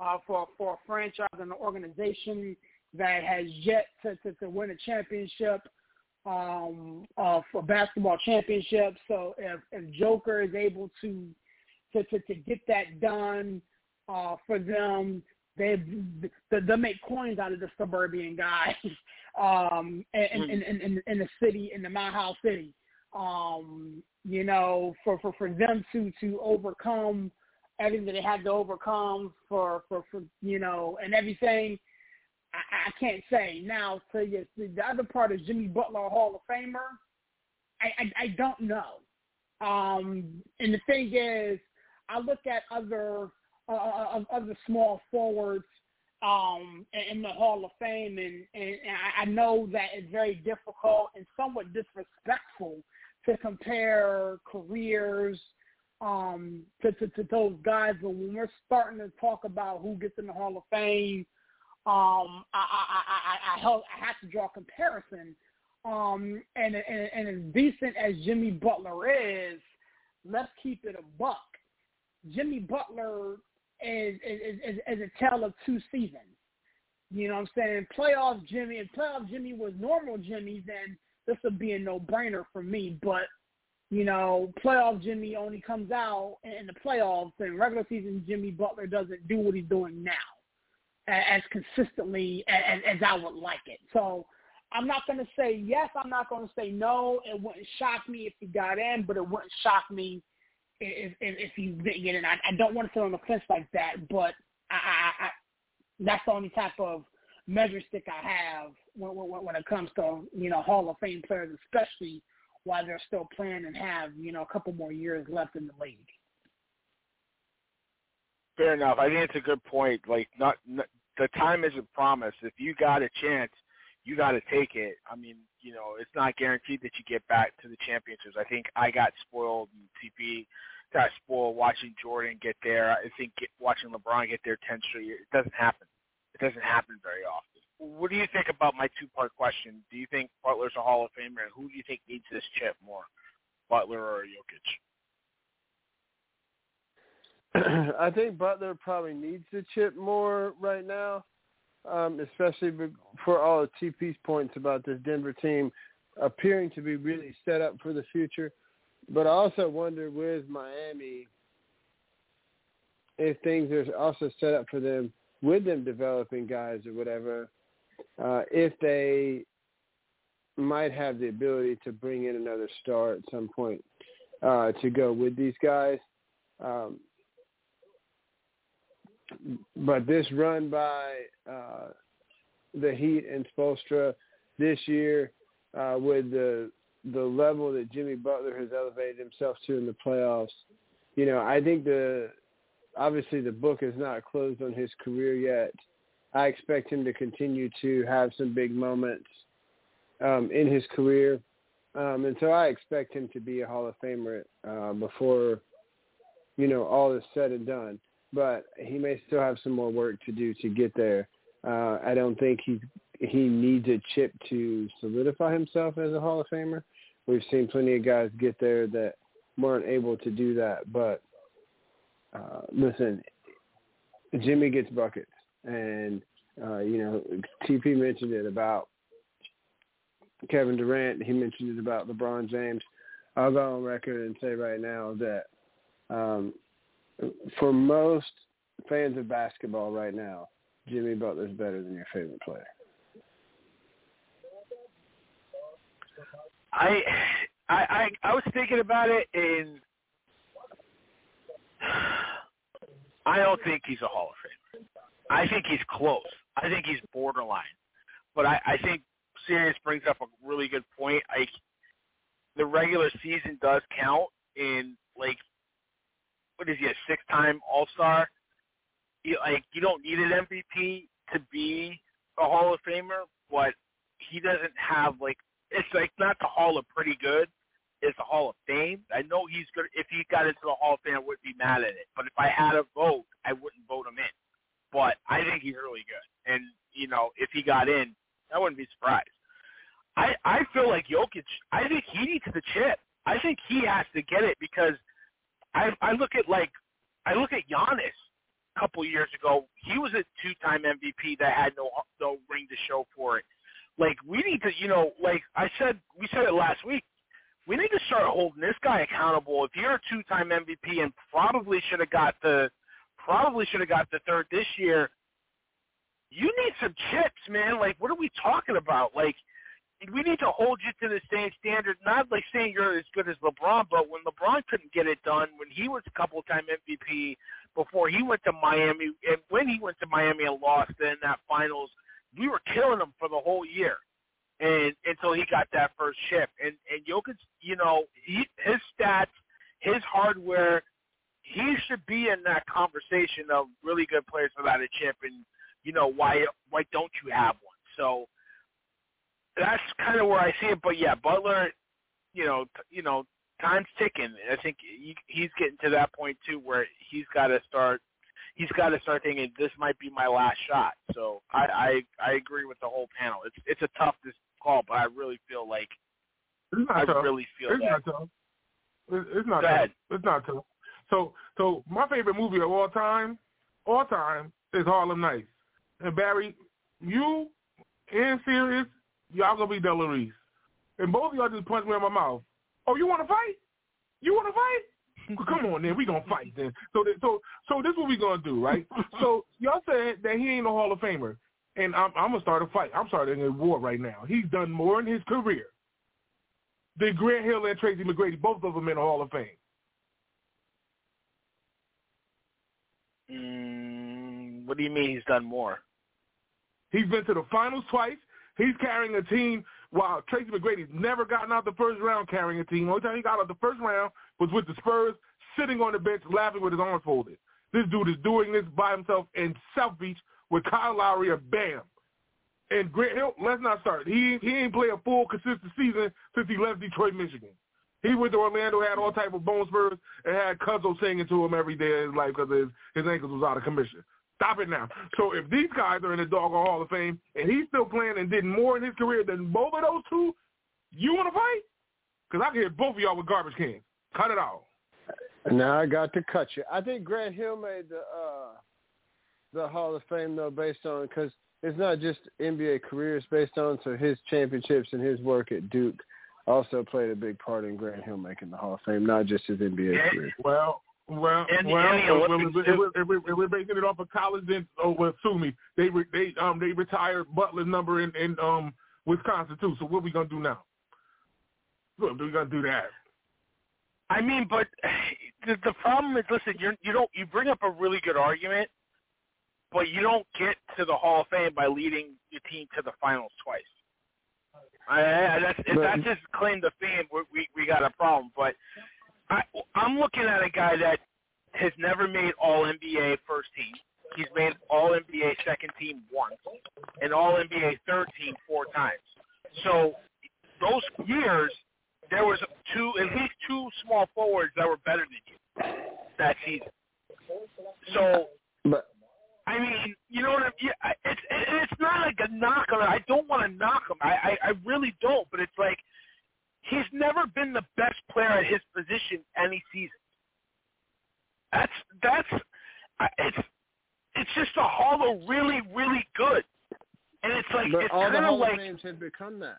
[SPEAKER 5] uh, for for a franchise and an organization that has yet to to, to win a championship, um, uh, for basketball championship. So if if Joker is able to to to, to get that done uh, for them, they they they'll make coins out of the suburban guy [laughs] um, in, in, in, in, in the city in the Mile House City um, you know, for, for, for them to, to overcome everything that they had to overcome for, for, for you know, and everything, I, I can't say. Now, to you, the other part is Jimmy Butler Hall of Famer. I, I, I don't know. Um, and the thing is, I look at other uh, uh, other small forwards um, in the Hall of Fame, and, and I know that it's very difficult and somewhat disrespectful to compare careers um, to, to, to those guys. But when we're starting to talk about who gets in the Hall of Fame, um, I, I, I, I, held, I have to draw a comparison. Um, and, and, and as decent as Jimmy Butler is, let's keep it a buck. Jimmy Butler is, is, is, is a tale of two seasons. You know what I'm saying? Playoff Jimmy, if playoff Jimmy was normal Jimmy, then this would be a no-brainer for me. But you know, playoff Jimmy only comes out in the playoffs, and regular season Jimmy Butler doesn't do what he's doing now as consistently as, as I would like it. So I'm not going to say yes. I'm not going to say no. It wouldn't shock me if he got in, but it wouldn't shock me if if, if he didn't get in. I, I don't want to sit on the fence like that, but I, I, I that's the only type of measure stick I have when, when, when it comes to you know Hall of Fame players, especially while they're still playing and have you know a couple more years left in the league.
[SPEAKER 2] Fair enough. I think it's a good point. Like, not, not the time isn't promised. If you got a chance, you got to take it. I mean, you know, it's not guaranteed that you get back to the championships. I think I got spoiled, and TP got spoiled watching Jordan get there. I think get, watching LeBron get there ten straight years. It doesn't happen. It doesn't happen very often. What do you think about my two-part question? Do you think Butler's a Hall of Famer, and who do you think needs this chip more, Butler or Jokic? [clears throat]
[SPEAKER 3] I think Butler probably needs the chip more right now, um, especially for all of TP's points about this Denver team appearing to be really set up for the future. But I also wonder with Miami if things are also set up for them with them developing guys or whatever, uh, if they might have the ability to bring in another star at some point uh, to go with these guys. Um, but this run by uh, the Heat and Spoelstra this year, uh, with the the level that Jimmy Butler has elevated himself to in the playoffs, you know, I think the obviously the book is not closed on his career yet. I expect him to continue to have some big moments um, in his career, um, and so I expect him to be a Hall of Famer uh, before you know all is said and done but he may still have some more work to do to get there. Uh, I don't think he he needs a chip to solidify himself as a Hall of Famer. We've seen plenty of guys get there that weren't able to do that. But uh, listen, Jimmy gets buckets. And uh, you know, TP mentioned it about Kevin Durant. He mentioned it about LeBron James. I'll go on record and say right now that um, for most fans of basketball right now, Jimmy Butler's better than your favorite player.
[SPEAKER 2] I I I, I was thinking about it and [sighs] I don't think he's a Hall of Famer. I think he's close. I think he's borderline. But I, I think Sirius brings up a really good point. Like the regular season does count in like what is he a six time all star? Like you don't need an MVP to be a Hall of Famer, but he doesn't have like it's like not the Hall of Pretty Good. It's the Hall of Fame. I know he's good. If he got into the Hall of Fame, I wouldn't be mad at it. But if I had a vote, I wouldn't vote him in. But I think he's really good. And you know, if he got in, I wouldn't be surprised. I I feel like Jokic. I think he needs the chip. I think he has to get it because I I look at like I look at Giannis a couple years ago. He was a two-time MVP that had no no ring to show for it. Like we need to, you know, like I said, we said it last week. We need to start holding this guy accountable. If you're a two-time MVP and probably should have got the probably should have got the third this year, you need some chips, man. Like, what are we talking about? Like, we need to hold you to the same standard. Not like saying you're as good as LeBron, but when LeBron couldn't get it done, when he was a couple-time MVP, before he went to Miami, and when he went to Miami and lost in that finals, we were killing him for the whole year, and until he got that first chip. And and Jokic, you know, he, his stats, his hardware, he should be in that conversation of really good players without a chip. And you know why why don't you have one? So that's kind of where I see it. But yeah, Butler, you know, t- you know, time's ticking. I think he, he's getting to that point too, where he's got to start. He's got to start thinking this might be my last shot. So I, I I agree with the whole panel. It's it's a tough this call, but I really feel like
[SPEAKER 4] It's not
[SPEAKER 2] I
[SPEAKER 4] tough.
[SPEAKER 2] really feel
[SPEAKER 4] It's
[SPEAKER 2] that.
[SPEAKER 4] not tough. It's it's not
[SPEAKER 2] Go
[SPEAKER 4] tough.
[SPEAKER 2] ahead.
[SPEAKER 4] It's not tough. So, so my favorite movie of all time, all time, is Harlem Nights. And Barry, you and Sirius, y'all gonna be Delarice. And both of y'all just punched me in my mouth. Oh, you want to fight? You want to fight? [laughs] Come on, then we gonna fight then. So, th- so, so this is what we gonna do, right? [laughs] so y'all said that he ain't a Hall of Famer, and I'm, I'm gonna start a fight. I'm starting a war right now. He's done more in his career than Grant Hill and Tracy McGrady, both of them in the Hall of Fame.
[SPEAKER 2] Mm, what do you mean he's done more?
[SPEAKER 4] He's been to the finals twice. He's carrying a team while Tracy McGrady's never gotten out the first round carrying a team. The only time he got out the first round was with the Spurs, sitting on the bench laughing with his arms folded. This dude is doing this by himself in South Beach with Kyle Lowry and Bam. And Grant Hill, let's not start. He he ain't played a full consistent season since he left Detroit, Michigan. He went to Orlando, had all type of bone spurs, and had Cuzzo singing to him every day of his life because his, his ankles was out of commission. Stop it now. So if these guys are in the Doggone Hall of Fame and he's still playing and did more in his career than both of those two, you want to fight? Because I can hit both of y'all with garbage cans. Cut it out.
[SPEAKER 3] Now I got to cut you. I think Grant Hill made the uh, the Hall of Fame though, based on because it's not just NBA careers based on so his championships and his work at Duke also played a big part in Grant Hill making the Hall of Fame, not just his NBA
[SPEAKER 2] Yeah.
[SPEAKER 3] career.
[SPEAKER 4] Well, well,
[SPEAKER 2] And
[SPEAKER 4] well,
[SPEAKER 2] and the
[SPEAKER 4] well,
[SPEAKER 2] Olympics,
[SPEAKER 4] if, if, if, if we're basing it off of college, then oh well, sue me. They re, they um they retired Butler's number in, in um Wisconsin too. So what we gonna do now? What are we gonna do that?
[SPEAKER 2] I mean, but the, the problem is, listen, you're, you don't you bring up a really good argument, but you don't get to the Hall of Fame by leading your team to the finals twice. I, I, that's if that's his claim to fame, we we, we got a problem. But I, I'm looking at a guy that has never made All NBA first team. He's made All NBA second team once, and All NBA third team four times. So those years, there was two, at least two small forwards that were better than you that season. So
[SPEAKER 3] But
[SPEAKER 2] I mean, you know what I mean? I- It's it's not like a knock on it. I don't want to knock him. I, I I really don't. But it's like he's never been the best player at his position any season. That's that's it's it's just a Hall of really, really good. And it's like
[SPEAKER 3] but
[SPEAKER 2] it's
[SPEAKER 3] all the
[SPEAKER 2] kind of
[SPEAKER 3] Hall
[SPEAKER 2] like
[SPEAKER 3] of Fames had become that.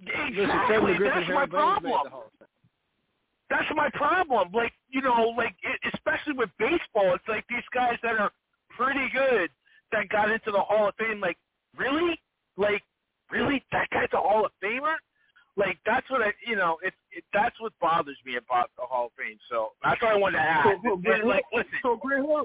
[SPEAKER 2] Exactly
[SPEAKER 3] Kevin
[SPEAKER 2] that's my problem.
[SPEAKER 3] made the Hall of Fame.
[SPEAKER 2] That's my problem. Like you know, like it, especially with baseball, it's like these guys that are pretty good that got into the Hall of Fame. Like really, like really, that guy's a Hall of Famer. Like that's what I, you know, it, it that's what bothers me about the Hall of Fame. So that's what I wanted to add.
[SPEAKER 4] So, so, [laughs] Grant
[SPEAKER 2] like, listen,
[SPEAKER 4] so Grant Hill,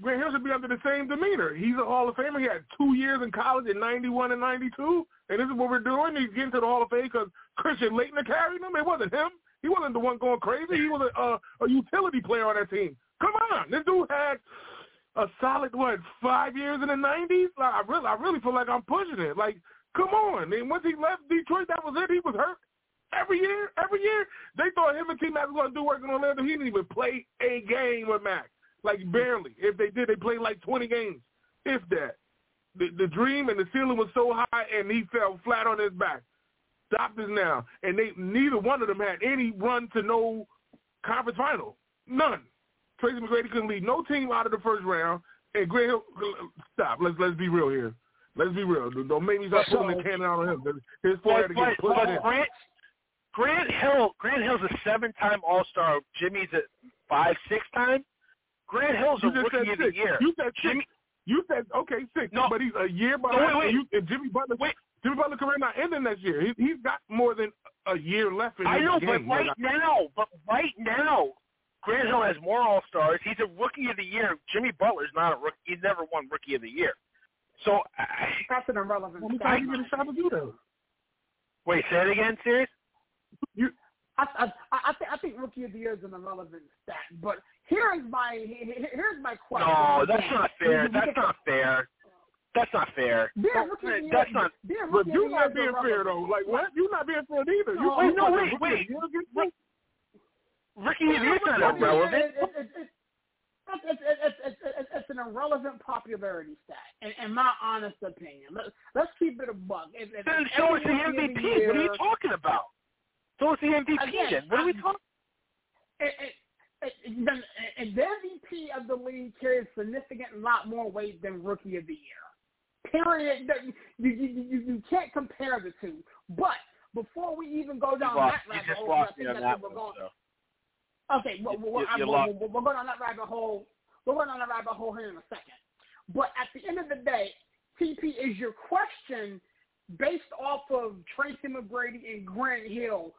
[SPEAKER 4] Grant Hill should be under the same demeanor. He's a Hall of Famer. He had two years in college in '91 and '92, and this is what we're doing. He's getting to the Hall of Fame because Christian Laettner carried him. It wasn't him. He wasn't the one going crazy. He was a, a, a utility player on that team. Come on, this dude had a solid what five years in the '90s. Like, I really, I really feel like I'm pushing it. Like, come on. And once he left Detroit, that was it. He was hurt. Every year, every year, they thought him and T Mac was going to do work in Orlando. He didn't even play a game with Mac. Like barely. If they did, they played like 20 games, if that. The, the dream and the ceiling was so high, and he fell flat on his back. Stop this now. And they neither one of them had any run to no conference final. None. Tracy McGrady couldn't lead no team out of the first round. And Grant Hill, stop. Let's let's be real here. Let's be real. Don't make me start pulling the cannon out on him. His forehead get
[SPEAKER 2] but, but. Grant, Grant Hill, Grant Hill's a seven-time All-Star. Jimmy's a five, six-time. Grant Hill's a
[SPEAKER 4] You just
[SPEAKER 2] rookie
[SPEAKER 4] said
[SPEAKER 2] of the
[SPEAKER 4] six.
[SPEAKER 2] year.
[SPEAKER 4] You said six.
[SPEAKER 2] Jimmy,
[SPEAKER 4] You said okay, six.
[SPEAKER 2] No.
[SPEAKER 4] but he's a year
[SPEAKER 2] No,
[SPEAKER 4] behind.
[SPEAKER 2] wait, wait.
[SPEAKER 4] You, and Jimmy Butler,
[SPEAKER 2] Wait.
[SPEAKER 4] Jimmy Butler career not ending next year. He, he's got more than a year left in his I
[SPEAKER 2] know,
[SPEAKER 4] game.
[SPEAKER 2] but right now, but right now, Grant Hill has more All Stars. He's a Rookie of the Year. Jimmy Butler's not a rookie. He's never won Rookie of the Year. So, I,
[SPEAKER 5] That's an irrelevant
[SPEAKER 4] how many
[SPEAKER 5] stat.
[SPEAKER 4] times you get a shot to do that?
[SPEAKER 2] wait, say it again, Sirius?
[SPEAKER 4] You,
[SPEAKER 5] I, I, I, think, I think rookie of the year is an irrelevant stat. But here is my here's my question.
[SPEAKER 2] No, that's not fair.
[SPEAKER 5] you- you
[SPEAKER 2] That's not fair. That's not fair.
[SPEAKER 5] Being
[SPEAKER 2] Don't-
[SPEAKER 5] rookie of the year,
[SPEAKER 2] That's not.
[SPEAKER 5] being
[SPEAKER 4] but
[SPEAKER 5] rookie
[SPEAKER 4] you're not being fair though. Like what? You're not being fair either. You,
[SPEAKER 5] No,
[SPEAKER 4] you
[SPEAKER 2] no,
[SPEAKER 4] want
[SPEAKER 2] wait,
[SPEAKER 4] the
[SPEAKER 2] wait.
[SPEAKER 4] rookie of the year to get
[SPEAKER 2] Wait. Rookie of the
[SPEAKER 5] Being
[SPEAKER 2] not
[SPEAKER 5] of year is- is- is- is- It's, it's, it's, it's, it's, it's an irrelevant popularity stat, in, in my honest opinion. Let, let's keep it a buck. If, if,
[SPEAKER 2] Then
[SPEAKER 5] if
[SPEAKER 2] so
[SPEAKER 5] every
[SPEAKER 2] is the
[SPEAKER 5] rookie of the
[SPEAKER 2] MVP. What are you talking about? So is the MVP
[SPEAKER 5] Again,
[SPEAKER 2] then. What are we talking?
[SPEAKER 5] it, it, it, the MVP of the league carries a significant lot more weight than rookie of the year. Period. You, you, you, you can't compare the two. But before we even go
[SPEAKER 2] You
[SPEAKER 5] down
[SPEAKER 2] lost.
[SPEAKER 5] that
[SPEAKER 2] You
[SPEAKER 5] rabbit
[SPEAKER 2] just
[SPEAKER 5] hole,
[SPEAKER 2] lost
[SPEAKER 5] I
[SPEAKER 2] me
[SPEAKER 5] think
[SPEAKER 2] on
[SPEAKER 5] that's
[SPEAKER 2] that one.
[SPEAKER 5] we're going.
[SPEAKER 2] So.
[SPEAKER 5] Okay, well,
[SPEAKER 2] You-
[SPEAKER 5] well,
[SPEAKER 2] you-
[SPEAKER 5] I-
[SPEAKER 2] you
[SPEAKER 5] we're,
[SPEAKER 2] lost.
[SPEAKER 5] we're, we're going on that rabbit hole. We're going on that rabbit hole here in a second. But at the end of the day, TP is your question based off of Tracy McGrady and Grant Hill.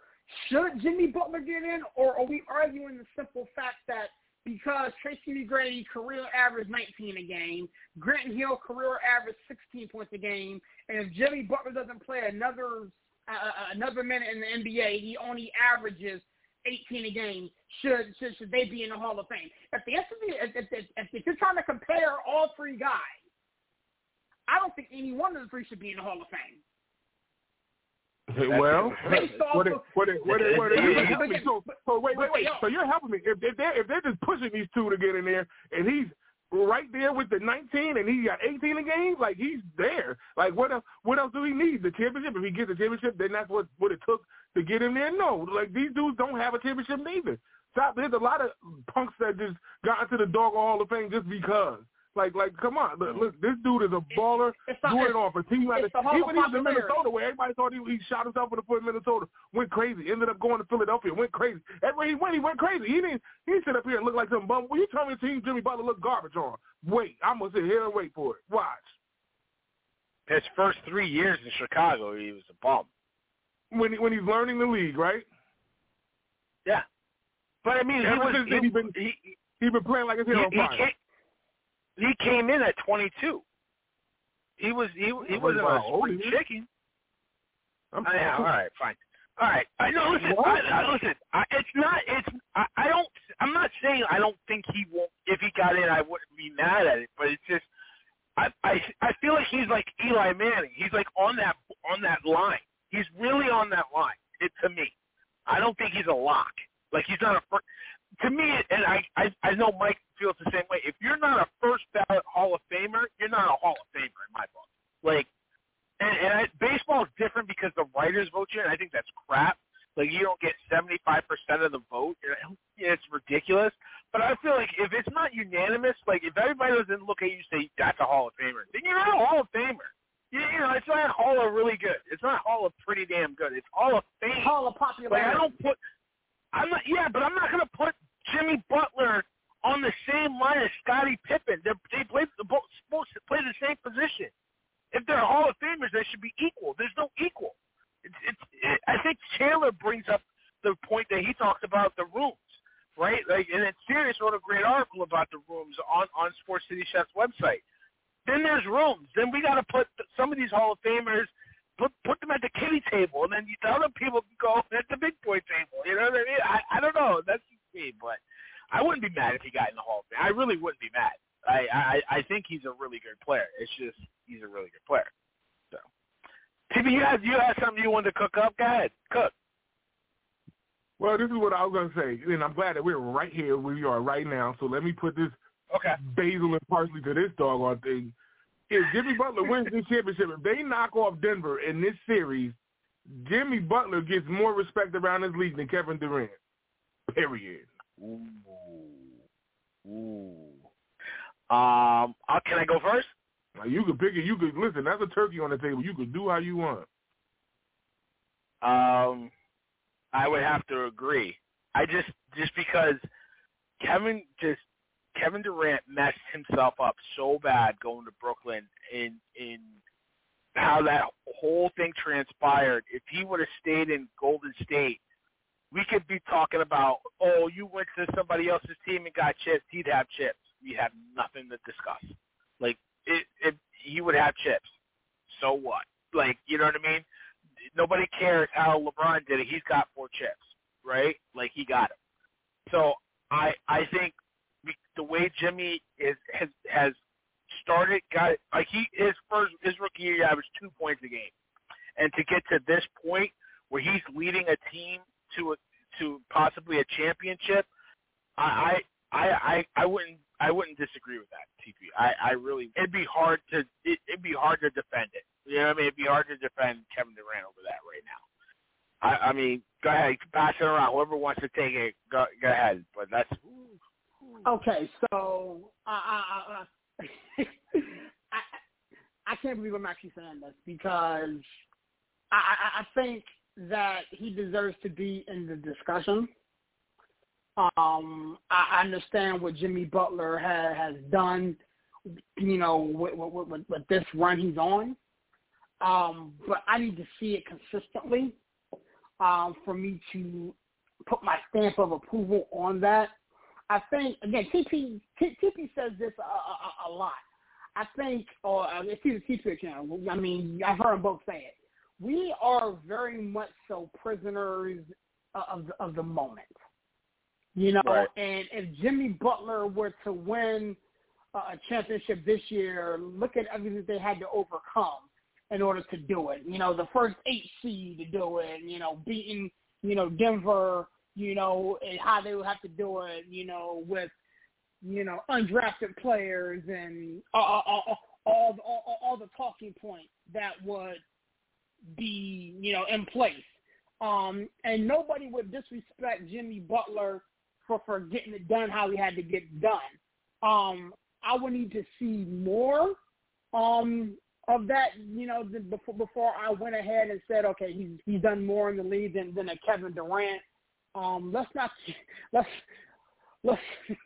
[SPEAKER 5] Should Jimmy Butler get in, or are we arguing the simple fact that because Tracy McGrady career average 19 a game, Grant Hill career average 16 points a game, and if Jimmy Butler doesn't play another uh, another minute in the NBA, he only averages 18 a game. Should should should they be in the Hall of Fame? If the answer is if, if, if, if you're trying to compare all three guys, I don't think any one of the three should be in the Hall of Fame.
[SPEAKER 4] Well,
[SPEAKER 5] Based off
[SPEAKER 4] what it, what it, what it, what it,
[SPEAKER 2] But-
[SPEAKER 4] you're helping me. So, so wait, wait, wait. So you're helping me. If, if they're if they're just pushing these two to get in there, and he's right there with the 19, and he got 18 a game, like he's there. Like what else? What else do he need? The championship. If he gets the championship, then that's what what it took to get him there. No, like these dudes don't have a championship neither. Stop. There's a lot of punks that just got into the dog Hall of Fame just because. Like, like, come on, look, look this dude is a baller,
[SPEAKER 5] It's not-
[SPEAKER 4] doing it off a team.
[SPEAKER 5] it's the
[SPEAKER 4] Even
[SPEAKER 5] of
[SPEAKER 4] he was in Minnesota where everybody thought he, he shot himself in the foot in Minnesota, went crazy, ended up going to Philadelphia, went crazy. Everywhere he went, he went crazy. He didn't he didn't sit up here and look like some bum. Well, you tell me the team Jimmy Butler looked garbage on. Wait, I'm gonna sit here and wait for it. Watch.
[SPEAKER 2] His first three years in Chicago, he was a bum.
[SPEAKER 4] When when he's learning the league, right?
[SPEAKER 2] Yeah. But I mean, he was
[SPEAKER 4] since
[SPEAKER 2] he,
[SPEAKER 4] he been-
[SPEAKER 2] he,
[SPEAKER 4] He been playing like his
[SPEAKER 2] he,
[SPEAKER 4] on
[SPEAKER 2] he, came, he came in at 22. He was he he
[SPEAKER 4] oh,
[SPEAKER 2] wasn't a spring
[SPEAKER 4] oh,
[SPEAKER 2] chicken.
[SPEAKER 4] I'm,
[SPEAKER 2] I, yeah, all right, fine. All right, I know. Listen, I, I, listen. I, it's not. It's. I, I don't. I'm not saying I don't think he won't. If he got in, I wouldn't be mad at it. But it's just. I I I feel like he's like Eli Manning. He's like on that on that line. He's really on that line. It to me. I don't think he's a lock. Like he's not a. Fir- to me, and I, I I know Mike feels the same way. If you're not a first ballot Hall of Famer, you're not a Hall of Famer in my book. Like and, and I, baseball is different because the writers vote you, and I think that's crap. Like you don't get seventy five percent of the vote. It's ridiculous. But I feel like if it's not unanimous, like if everybody doesn't look at you and say that's a Hall of Famer, then you're not a Hall of Famer. You, you know, it's not Hall of really good. It's not Hall of pretty damn good. It's Hall of Fame.
[SPEAKER 5] Hall of
[SPEAKER 2] Like. I don't put, I'm not. Yeah, but I'm not gonna put Jimmy Butler on the same line as Scottie Pippen. They're, they play the both supposed to play the same position. If they're Hall of Famers, they should be equal. There's no equal. It's, it's, it, I think Taylor brings up the point that he talked about the rooms, right? Like, and then Sirius wrote a great article about the rooms on on Sports City Chef's website. Then there's rooms. Then we got to put some of these Hall of Famers, put put them at the kitty table, and then the other people can go [laughs] at the big boy table. You know what I mean? I I don't know. That's just me, but I wouldn't be mad if he got in the Hall of Fame. I really wouldn't be mad. I I I think he's a really good player. It's just he's a really good player. So, TB, you have you have something you wanted to cook up? Go ahead, cook.
[SPEAKER 4] Well, this is what I was gonna say, and I'm glad that we're right here where we are right now. So let me put this
[SPEAKER 2] Okay.
[SPEAKER 4] basil and parsley to this doggone thing. If Jimmy Butler wins this championship, if they knock off Denver in this series, Jimmy Butler gets more respect around this league than Kevin Durant. Period.
[SPEAKER 2] Ooh. Ooh. Um. Uh, can I go first?
[SPEAKER 4] You could pick it. You could listen. That's a turkey on the table. You could do how you want.
[SPEAKER 2] Um, I would have to agree. I just just because Kevin just Kevin Durant messed himself up so bad going to Brooklyn in in how that whole thing transpired. If he would have stayed in Golden State, we could be talking about, oh, you went to somebody else's team and got chips. He'd have chips. We have nothing to discuss. Like it, it he would have chips. So what? Like you know what I mean? Nobody cares how LeBron did it. He's got four chips, right? Like he got it. So I I think the way Jimmy is has has started got like he his first his rookie year averaged two points a game, and to get to this point where he's leading a team to a, to possibly a championship, I I I I, wouldn't I wouldn't disagree with that. TP. I I really it'd be hard to it, it'd be hard to defend it. You know what I mean? It'd be hard to defend Kevin Durant over that right now. I, I mean, go ahead, pass it around. Whoever wants to take it, go go ahead. But that's
[SPEAKER 5] Okay, so I I, [laughs] I, I can't believe I'm actually saying this because I, I think that he deserves to be in the discussion. Um, I understand what Jimmy Butler has has done, you know, with, with, with this run he's on. Um, but I need to see it consistently um, for me to put my stamp of approval on that. I think again, TP T- TP says this a, a, a lot. I think, or uh, it's either TP Channel. I mean, I've heard both say it. We are very much so prisoners of of the moment, you know.
[SPEAKER 2] Right.
[SPEAKER 5] And if Jimmy Butler were to win a championship this year, look at everything they had to overcome in order to do it. You know, the first eight seed to do it. You know, beating you know Denver you know, and how they would have to do it, you know, with, you know, undrafted players and all, all, all, all, all the talking points that would be, you know, in place. Um, and nobody would disrespect Jimmy Butler for, for getting it done how he had to get done. Um, I would need to see more um, of that, you know, before before I went ahead and said, okay, he's he's done more in the league than than a Kevin Durant um, let's not [laughs] let's let's [laughs]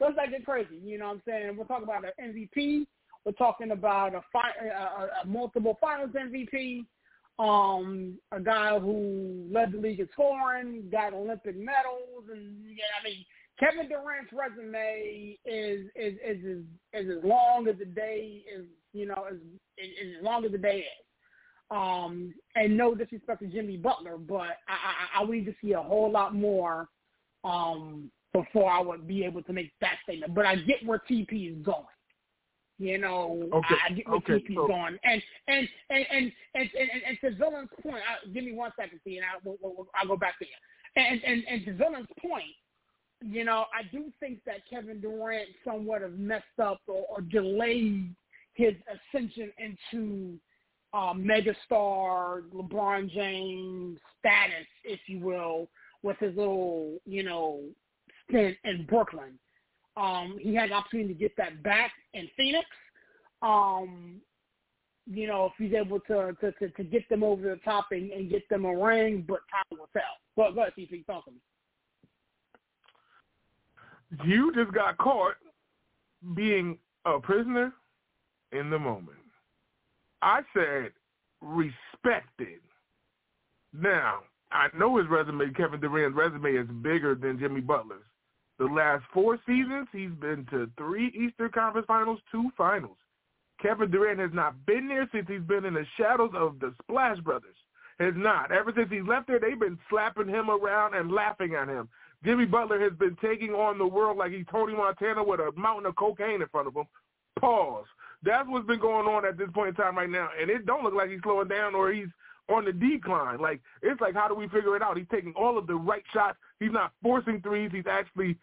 [SPEAKER 5] let's not get crazy. You know what I'm saying? We're talking about an MVP. We're talking about a, fi- a, a multiple Finals MVP. Um, a guy who led the league in scoring, got Olympic medals, and yeah, I mean Kevin Durant's resume is is is is, is as long as the day is you know as is as long as the day is. Um, and no disrespect to Jimmy Butler, but I, I, I would need to see a whole lot more um, before I would be able to make that statement. But I get where TP is going. You know,
[SPEAKER 4] Okay,
[SPEAKER 5] I get where
[SPEAKER 4] okay,
[SPEAKER 5] TP is
[SPEAKER 4] so-
[SPEAKER 5] going. And and and and and, and, and, to Villain's point, I, give me one second, see, and I, we'll, we'll, I'll go back to you. And, and and to Villain's point, you know, I do think that Kevin Durant somewhat have messed up or, or delayed his ascension into uh, megastar LeBron James status, if you will, with his little, you know, stint in Brooklyn. Um, he had the opportunity to get that back in Phoenix. Um, you know, if he's able to to, to, to get them over the top and, and get them a ring, but time will tell. But go ahead, CP, talk to me.
[SPEAKER 4] You just got caught being a prisoner in the moment. I said respected. Now, I know his resume, Kevin Durant's resume is bigger than Jimmy Butler's. The last four seasons, he's been to three Eastern Conference Finals, two Finals. Kevin Durant has not been there since he's been in the shadows of the Splash Brothers. Has not. Ever since he left there, they've been slapping him around and laughing at him. Jimmy Butler has been taking on the world like he's Tony Montana with a mountain of cocaine in front of him. Pause. That's what's been going on at this point in time right now, and it don't look like he's slowing down or he's on the decline. Like it's like how do we figure it out? He's taking all of the right shots. He's not forcing threes. He's actually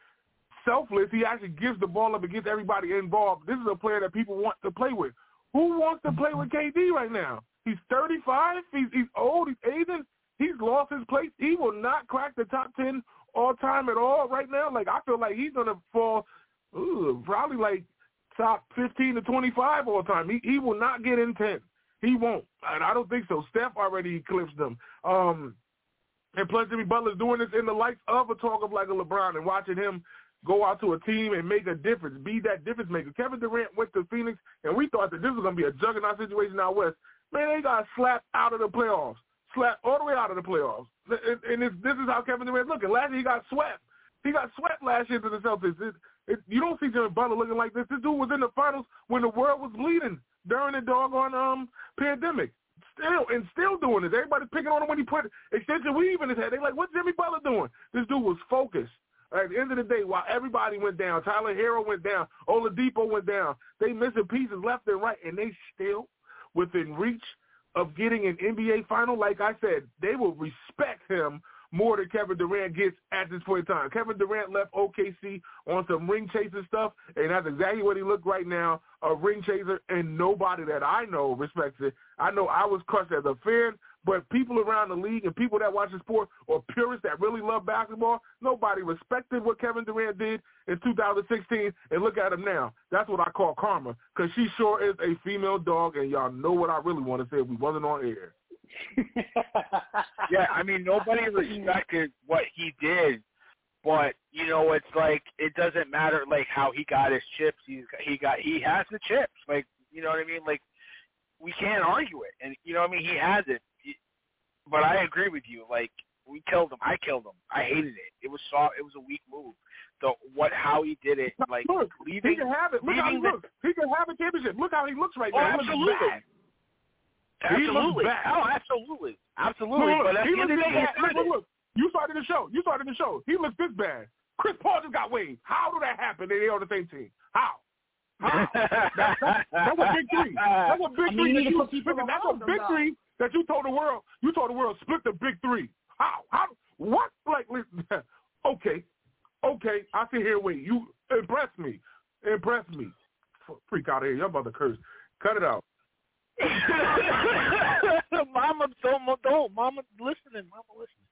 [SPEAKER 4] selfless. He actually gives the ball up and gets everybody involved. This is a player that people want to play with. Who wants to play with KD right now? He's 35. He's, he's old. He's aging. He's lost his place. He will not crack the top 10 all time at all right now. Like I feel like he's gonna fall ooh, probably like top 15 to 25 all time. He he will not get in 10. He won't. And I don't think so. Steph already eclipsed them. Um, and plus Jimmy Butler's doing this in the likes of a talk of like a LeBron and watching him go out to a team and make a difference, be that difference maker. Kevin Durant went to Phoenix, and we thought that this was going to be a juggernaut situation out west. Man, they got slapped out of the playoffs, slapped all the way out of the playoffs. And this, this is how Kevin Durant's looking. Last year he got swept. He got swept last year to the Celtics. It, you don't see Jimmy Butler looking like this. This dude was in the finals when the world was bleeding during the doggone um pandemic. Still and still doing this. Everybody's picking on him when he put extension weave in his head. They like, what's Jimmy Butler doing? This dude was focused. At the end of the day, while everybody went down, Tyler Herro went down, Oladipo went down, they missing pieces left and right, and they still within reach of getting an NBA final. Like I said, they will respect him more than Kevin Durant gets at this point in time. Kevin Durant left OKC on some ring chasing stuff, and that's exactly what he looked right now, a ring chaser, and nobody that I know respects it. I know I was crushed as a fan, but people around the league and people that watch the sport or purists that really love basketball, nobody respected what Kevin Durant did in 2016, and look at him now. That's what I call karma, because she sure is a female dog, and y'all know what I really want to say if we wasn't on air.
[SPEAKER 2] Yeah, I mean nobody [laughs] respected what he did, but you know it's like it doesn't matter like how he got his chips. He's he got he has the chips. Like you know what I mean. Like we can't argue it, and you know what I mean. He has it, but I agree with you. Like we killed him. I killed him. I hated it. It was soft. It was a weak move. The what how he did it, like
[SPEAKER 4] look,
[SPEAKER 2] leaving.
[SPEAKER 4] He can have it. Look how he
[SPEAKER 2] the,
[SPEAKER 4] looks. He can have a championship. Look how he looks right
[SPEAKER 2] oh,
[SPEAKER 4] now.
[SPEAKER 2] Absolutely. Absolutely. Oh, absolutely. Absolutely.
[SPEAKER 4] Look,
[SPEAKER 2] but at the end of the day,
[SPEAKER 4] look, look, look, you started the show. You started the show. He looks this bad. Chris Paul just got waived. How did that happen? They on the same team. How? How? [laughs] that, that, that's a big three. That's a big
[SPEAKER 5] I mean,
[SPEAKER 4] three. That
[SPEAKER 5] need
[SPEAKER 4] you, listen, that's a big
[SPEAKER 5] though.
[SPEAKER 4] three that you told the world. You told the world split the big three. How? How? What? Like, listen, [laughs] okay, okay. I sit here. Wait, you impress me. Impress me. Freak out of here. Y'all about to curse. Cut it out. [laughs]
[SPEAKER 2] Mama, don't, don't, Mama, listening, Mama, listening.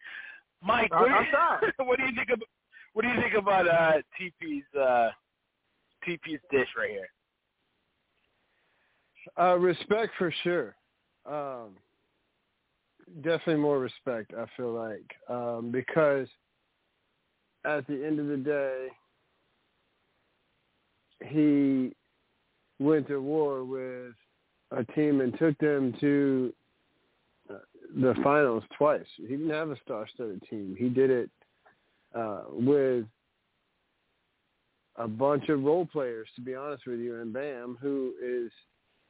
[SPEAKER 2] Mike, what, do you, [laughs] what do you think about what do you think about uh, TP's uh, TP's dish right here?
[SPEAKER 3] Uh, respect for sure. Um, definitely more respect. I feel like um, because at the end of the day, he went to war with a team and took them to the finals twice. He didn't have a star-studded team. He did it uh, with a bunch of role players, to be honest with you, and Bam, who is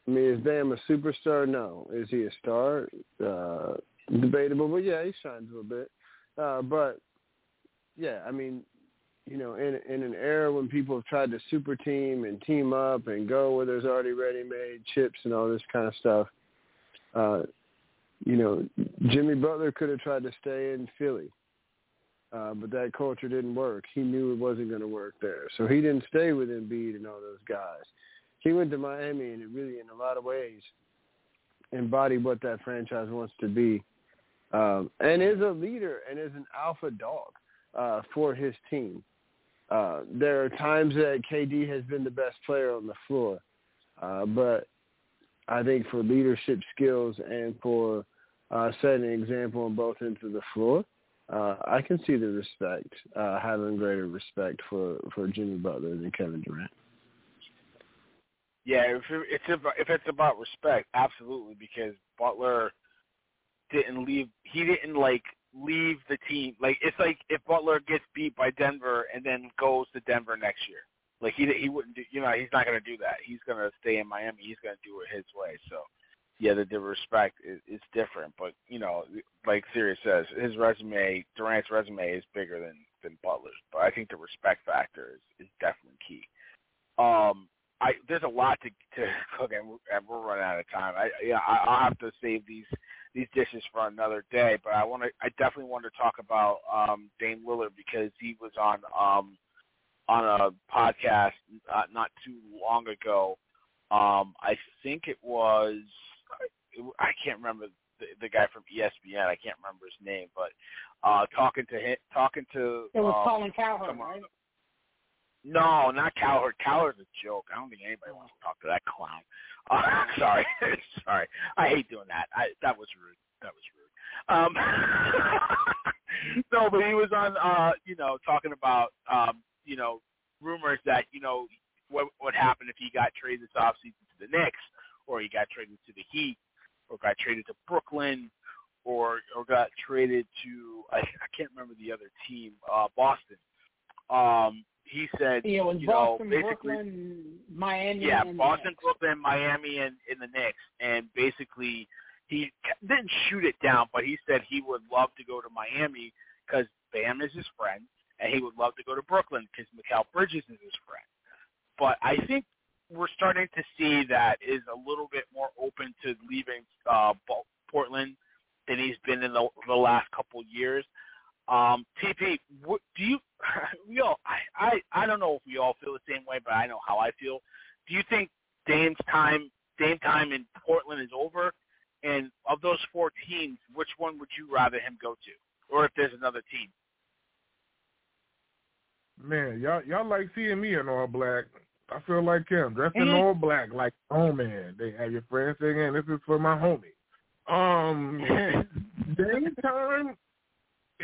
[SPEAKER 3] I mean, is Bam a superstar? No. Is he a star? Uh, debatable, but yeah, he shines a little bit. Uh, but yeah, I mean, you know, in in an era when people have tried to super team and team up and go where there's already ready-made chips and all this kind of stuff, uh, you know, Jimmy Butler could have tried to stay in Philly, uh, but that culture didn't work. He knew it wasn't going to work there, so he didn't stay with Embiid and all those guys he went to Miami and it really, in a lot of ways, embodied what that franchise wants to be, um, and is a leader and is an alpha dog uh, for his team. Uh, there are times that KD has been the best player on the floor, uh, but I think for leadership skills and for uh, setting an example on both ends of the floor, uh, I can see the respect, uh, having greater respect for, for Jimmy Butler than Kevin Durant.
[SPEAKER 2] Yeah, if it's about, if it's about respect, absolutely, because Butler didn't leave. He didn't like leave the team. Like it's like if Butler gets beat by Denver and then goes to Denver next year. Like he he wouldn't do. You know, he's not going to do that. He's going to stay in Miami. He's going to do it his way. So yeah, the, the respect is, is different. But you know, like Sirius says, his resume, Durant's resume is bigger than than Butler's. But I think the respect factor is is definitely key. Um, I there's a lot to to cook, and we're, and we're running out of time. I yeah, I, I'll have to save these these dishes for another day. But I want to, I definitely want to talk about um, Dame Lillard because he was on um, on a podcast uh, not too long ago. Um, I think it was I can't remember the, the guy from ESPN. I can't remember his name, but uh, talking to him, talking to
[SPEAKER 5] it was
[SPEAKER 2] um,
[SPEAKER 5] Colin Cowherd, right?
[SPEAKER 2] No, not Cowherd. Cowherd's a joke. I don't think anybody wants to talk to that clown. [laughs] Uh, sorry, [laughs] sorry. I hate doing that. I that was rude. That was rude. Um, [laughs] no, but he was on, uh, you know, talking about, um, you know, rumors that you know what what happened if he got traded this offseason to the Knicks, or he got traded to the Heat, or got traded to Brooklyn, or or got traded to I, I can't remember the other team, uh, Boston. Um, he said,
[SPEAKER 5] yeah, it was
[SPEAKER 2] you
[SPEAKER 5] Boston,
[SPEAKER 2] know, basically,
[SPEAKER 5] Brooklyn, Miami.
[SPEAKER 2] yeah, Boston, Brooklyn, Miami, and in the Knicks, and basically he didn't shoot it down, but he said he would love to go to Miami because Bam is his friend, and he would love to go to Brooklyn because Mikal Bridges is his friend. But I think we're starting to see that is a little bit more open to leaving uh, Portland than he's been in the, the last couple years. Um, TP, what do you? [laughs] We all, I, I, I don't know if we all feel the same way, but I know how I feel. Do you think Dame's time, Dame time in Portland is over? And of those four teams, which one would you rather him go to, or if there's another team?
[SPEAKER 4] Man, y'all y'all like seeing me in all black. I feel like him, dressed in
[SPEAKER 5] Mhm.
[SPEAKER 4] all black, like oh man. They have your friends singing, "This is for my homie." Um, [laughs] Dame time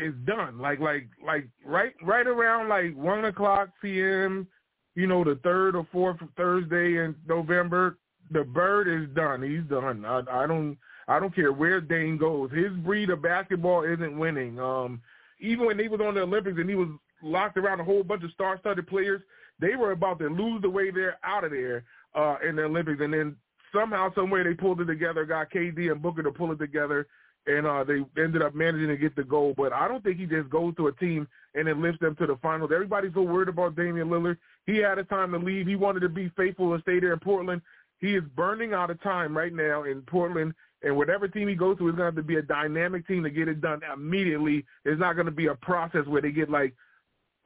[SPEAKER 4] is done. Like like like right right around like one o'clock p.m. You know, the third or fourth Thursday in November, the bird is done. He's done. I, I don't I don't care where Dame goes. His breed of basketball isn't winning. Um, even when he was on the Olympics and he was locked around a whole bunch of star-studded players, they were about to lose the way they're out of there uh, in the Olympics, and then somehow, some way, they pulled it together, got KD and Booker to pull it together, and uh, they ended up managing to get the goal. But I don't think he just goes to a team and then lifts them to the finals. Everybody's so worried about Damian Lillard. He had a time to leave. He wanted to be faithful and stay there in Portland. He is burning out of time right now in Portland, and whatever team he goes to is going to have to be a dynamic team to get it done immediately. It's not going to be a process where they get like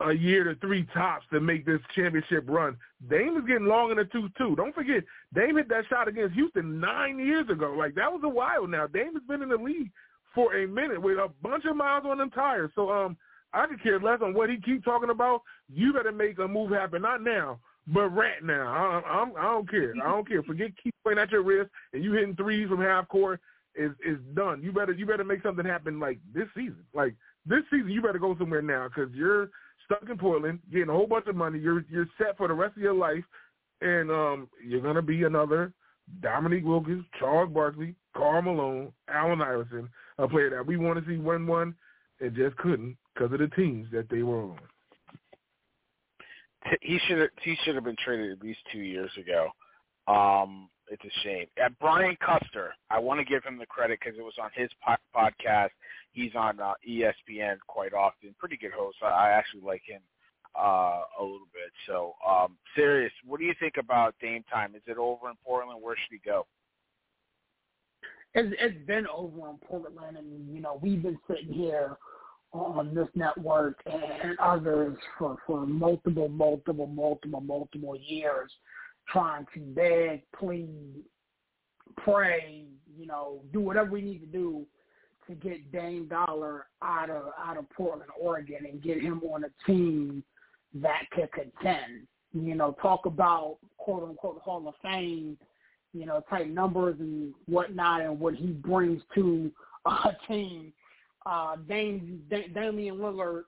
[SPEAKER 4] a year to three tops to make this championship run. Dame is getting long in the tooth too. Don't forget, Dame hit that shot against Houston nine years ago. Like that was a while now. Dame has been in the league for a minute with a bunch of miles on them tires. So um, I could care less on what he keep talking about. You better make a move happen, not now, but right now. I, I'm, I don't care. I don't care. Forget keep playing at your wrist and you hitting threes from half court is is done. You better you better make something happen like this season. Like this season, you better go somewhere now because you're stuck in Portland, getting a whole bunch of money. You're you're set for the rest of your life, and um, you're gonna be another Dominique Wilkins, Charles Barkley, Karl Malone, Allen Iverson, a player that we want to see win one and just couldn't because of the teams that they were on.
[SPEAKER 2] He should he should have been traded at least two years ago. Um, it's a shame. And Brian Custer, I want to give him the credit because it was on his po- podcast. He's on uh, ESPN quite often. Pretty good host. I, I actually like him uh, a little bit. So, um, Sirius. What do you think about Dame time? Is it over in Portland? Where should he go?
[SPEAKER 5] it's, it's been over in Portland, and you know we've been sitting here on this network and others for for multiple, multiple, multiple, multiple years, trying to beg, plead, pray, you know, do whatever we need to do to get Dame Dolla out of out of Portland, Oregon, and get him on a team that could contend. You know, talk about quote unquote Hall of Fame, you know, type numbers and whatnot, and what he brings to [laughs] a team. Uh, Dame, Damian Lillard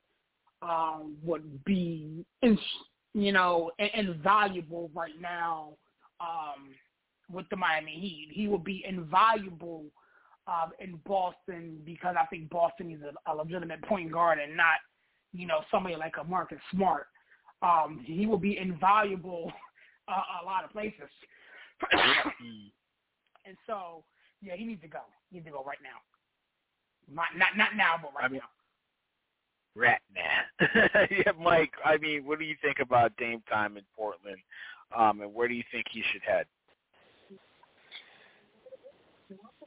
[SPEAKER 5] um, would be, in, you know, invaluable right now um, with the Miami Heat. He would be invaluable uh, in Boston because I think Boston is a, a legitimate point guard and not, you know, somebody like a Marcus Smart. Um, he will be invaluable [laughs] uh, a lot of places. [coughs] and so, yeah, he needs to go. He needs to go right now. Not not, not now, but right I mean, now.
[SPEAKER 2] Right [laughs] now. yeah, Mike. I mean, what do you think about Dame time in Portland, um, and where do you think he should head?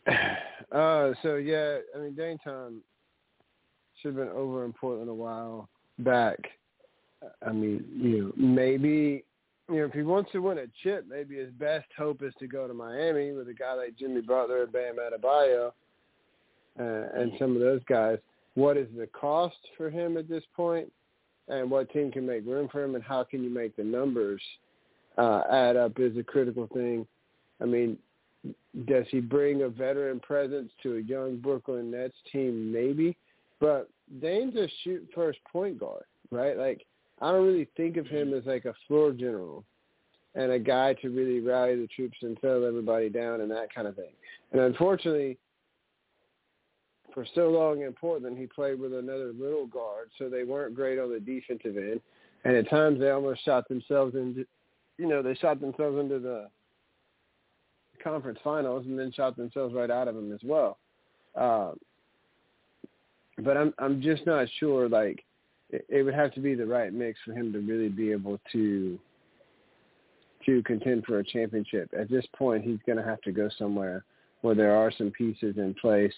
[SPEAKER 2] [sighs] [laughs]
[SPEAKER 3] Uh, so yeah, I mean Dame time should have been over in Portland a while back. I mean, you know, maybe you know if he wants to win a chip, maybe his best hope is to go to Miami with a guy like Jimmy Butler, and Bam Adebayo, uh, and some of those guys. What is the cost for him at this point, and what team can make room for him, and how can you make the numbers uh, add up is a critical thing. I mean, does he bring a veteran presence to a young Brooklyn Nets team? Maybe, but Dame's a shoot first point guard, right? Like I don't really think of him as like a floor general and a guy to really rally the troops and settle everybody down and that kind of thing. And unfortunately, for so long in Portland, he played with another little guard, so they weren't great on the defensive end. And at times, they almost shot themselves into, you know, they shot themselves into the conference finals and then shot themselves right out of them as well. Uh, but I'm I'm just not sure. Like it, it would have to be the right mix for him to really be able to to contend for a championship. At this point, he's going to have to go somewhere where there are some pieces in place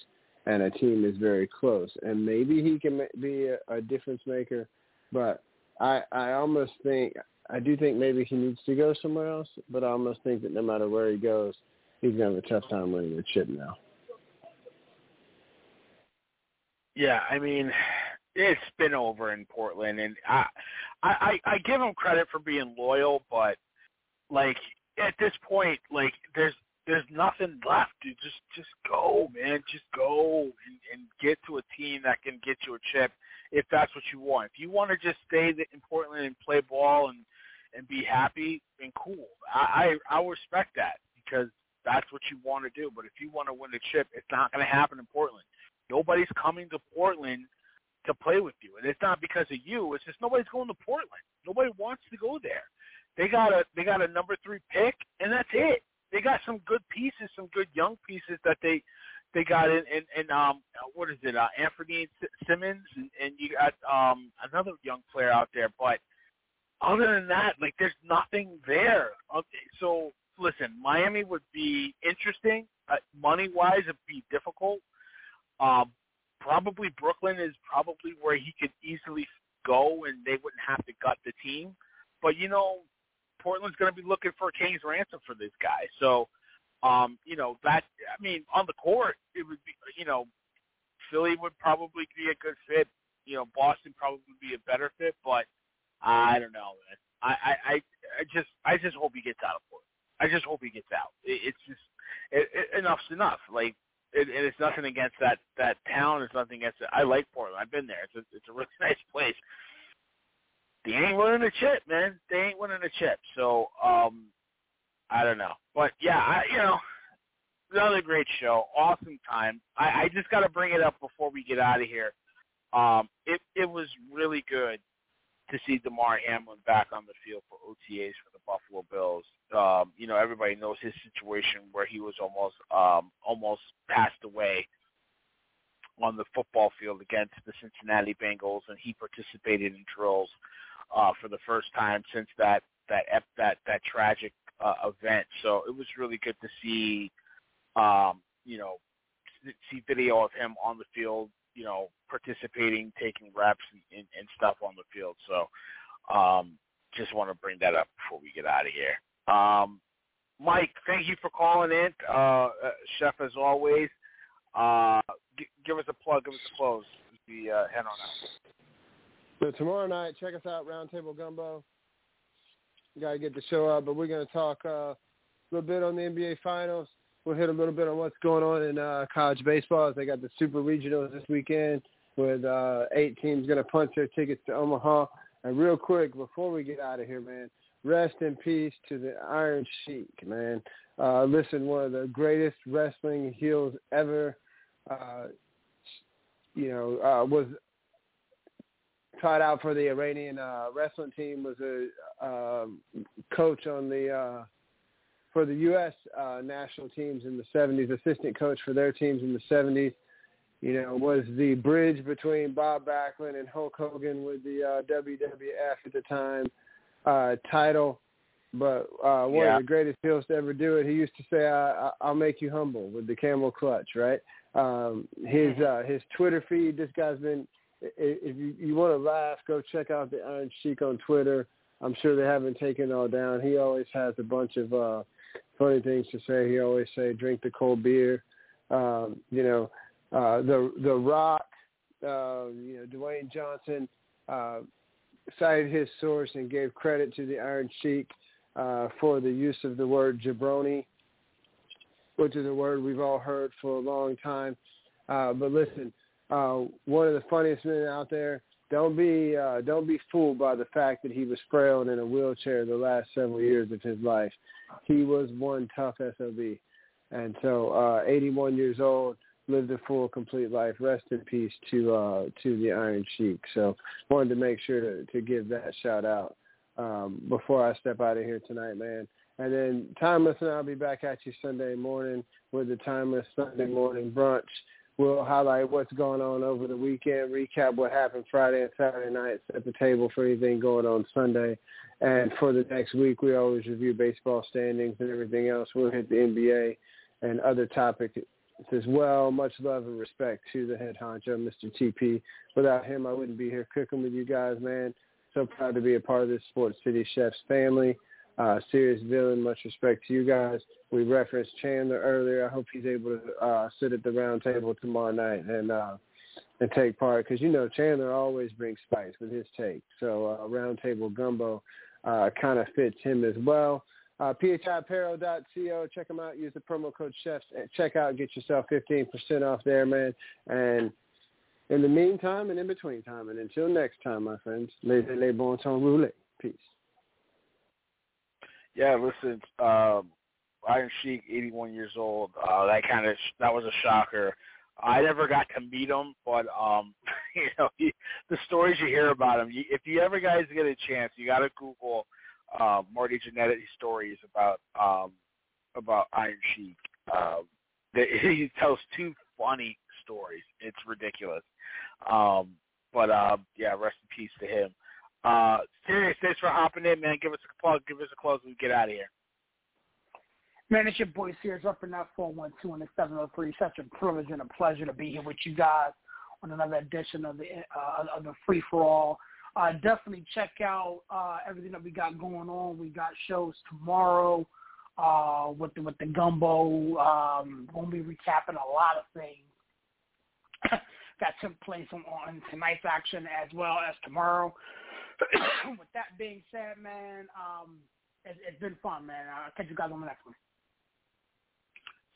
[SPEAKER 3] and a team is very close. And maybe he can be a, a difference maker, but I I almost think I do think maybe he needs to go somewhere else. But I almost think that no matter where he goes, he's gonna have a tough time winning the chip now.
[SPEAKER 2] Yeah, I mean, it's been over in Portland, and I, I, I give him credit for being loyal, but like at this point, like there's there's nothing left. Dude. Just just go, man. Just go and, and get to a team that can get you a chip if that's what you want. If you want to just stay in Portland and play ball and and be happy, and cool. I I, I respect that because that's what you want to do. But if you want to win the chip, it's not going to happen in Portland. Nobody's coming to Portland to play with you, and it's not because of you. It's just nobody's going to Portland. Nobody wants to go there. They got a they got a number three pick, and that's it. They got some good pieces, some good young pieces that they they got in in, in um what is it uh Anthony Simons and, and you got um another young player out there but other than that like there's nothing there okay, so listen, Miami would be interesting. Uh, money wise, it'd be difficult. Um, probably Brooklyn is probably where he could easily go, and they wouldn't have to gut the team. But you know, Portland's going to be looking for a king's ransom for this guy. So, um, you know, that I mean, on the court, it would be, you know, Philly would probably be a good fit. You know, Boston probably would be a better fit, but I don't know. I, I, I just, I just hope he gets out of Portland. I just hope he gets out. It, it's just it, it, enough's enough. Like, it, it's nothing against that that town. It's nothing against it. I like Portland. I've been there. It's a, it's a really [laughs] nice place. They ain't winning a chip, man. They ain't winning a chip. So, um, I don't know. But yeah, I you know, another great show. Awesome time. I, I just got to bring it up before we get out of here. Um, it it was really good to see Damar Hamlin back on the field for OTAs for the Buffalo Bills. Um, you know, everybody knows his situation where he was almost um, almost passed away on the football field against the Cincinnati Bengals, and he participated in drills uh, for the first time since that that that that tragic uh, event. So it was really good to see, um, you know, see video of him on the field you know, participating, taking reps and, and, stuff on the field. So um, just want to bring that up before we get out of here. Um, Mike, thank you for calling in, uh, uh, Chef, as always. Uh, g- give us a plug, give us a close as we uh, head on out.
[SPEAKER 3] So tomorrow night, check us out, Roundtable Gumbo. Got to get the show up, but we're going to talk uh, a little bit on the NBA Finals. We'll hit a little bit on what's going on in uh, college baseball as they got the Super Regionals this weekend with uh, eight teams going to punch their tickets to Omaha. And real quick, before we get out of here, man, rest in peace to the Iron Sheik, man. Uh, listen, one of the greatest wrestling heels ever. Uh, you know, uh, was tried out for the Iranian uh, wrestling team. Was a uh, coach on the uh, for the U.S. Uh, national teams in the '70s. Assistant coach for their teams in the '70s. You know, was the bridge between Bob Backlund and Hulk Hogan with the uh, WWF at the time uh, title. But uh, one
[SPEAKER 2] Yeah.
[SPEAKER 3] of the greatest heels to ever do it. He used to say, I, I, "I'll make you humble" with the camel clutch, right? Um, his uh, his Twitter feed. This guy's been. If you, you want to laugh, go check out the Iron Sheik on Twitter. I'm sure they haven't taken it all down. He always has a bunch of uh, funny things to say. He always say, "Drink the cold beer." Um, you know, uh, the the Rock. Uh, you know, Dwayne Johnson uh, cited his source and gave credit to the Iron Sheik uh, for the use of the word jabroni, which is a word we've all heard for a long time. Uh, but listen, uh, one of the funniest men out there. Don't be uh, don't be fooled by the fact that he was frail and in a wheelchair the last several years of his life. He was one tough sob, and so uh, 81 years old, lived a full, complete life. Rest in peace to uh, to the Iron Sheik. So wanted to make sure to, to give that shout out um, before I step out of here tonight, man. And then Tymeless and I'll be back at you Sunday morning with the Tymeless Sunday morning brunch. We'll highlight what's going on over the weekend, recap what happened Friday and Saturday night, set the table for anything going on Sunday. And for the next week, we always review baseball standings and everything else. We'll hit the NBA and other topics as well. Much love and respect to the head honcho, Mr. TP. Without him, I wouldn't be here cooking with you guys, man. So proud to be a part of this Sports City Chefs family. Uh, Sirius villain, much respect to you guys. We referenced Chandler earlier. I hope he's able to uh, sit at the round table tomorrow night and uh, and take part because you know Chandler always brings spice with his take. So uh, round table gumbo uh, kind of fits him as well. Uh, phiapparel.co. Check them out. Use the promo code chefs at checkout. Get yourself 15% off there, man. And in the meantime and in between time, and until next time, my friends, les les bon temps roulés. Peace.
[SPEAKER 2] Yeah, listen, um, Iron Sheik, 81 years old. Uh, that kind of that was a shocker. I never got to meet him, but um, [laughs] you know, he, the stories you hear about him. You, if you ever guys get a chance, you got to Google uh, Marty Jannetty stories about um, about Iron Sheik. Um, that [laughs] he tells two funny stories. It's ridiculous. Um, but uh, yeah, rest in peace to him. Uh, Sirius, thanks for hopping in, man. Give us a plug. Give us a close we get out of here.
[SPEAKER 5] Man, it's your boy Sears up in that 412 and the 703. Such a privilege and a pleasure to be here with you guys on another edition of the uh, of the Free for All. Uh, definitely check out uh, everything that we got going on. We got shows tomorrow uh, with the with the gumbo. Um, we'll be recapping a lot of things [coughs] that took place on, on tonight's action as well as tomorrow. [coughs] with that being said, man, um, it, it's been fun, man. I'll catch you guys on the next one.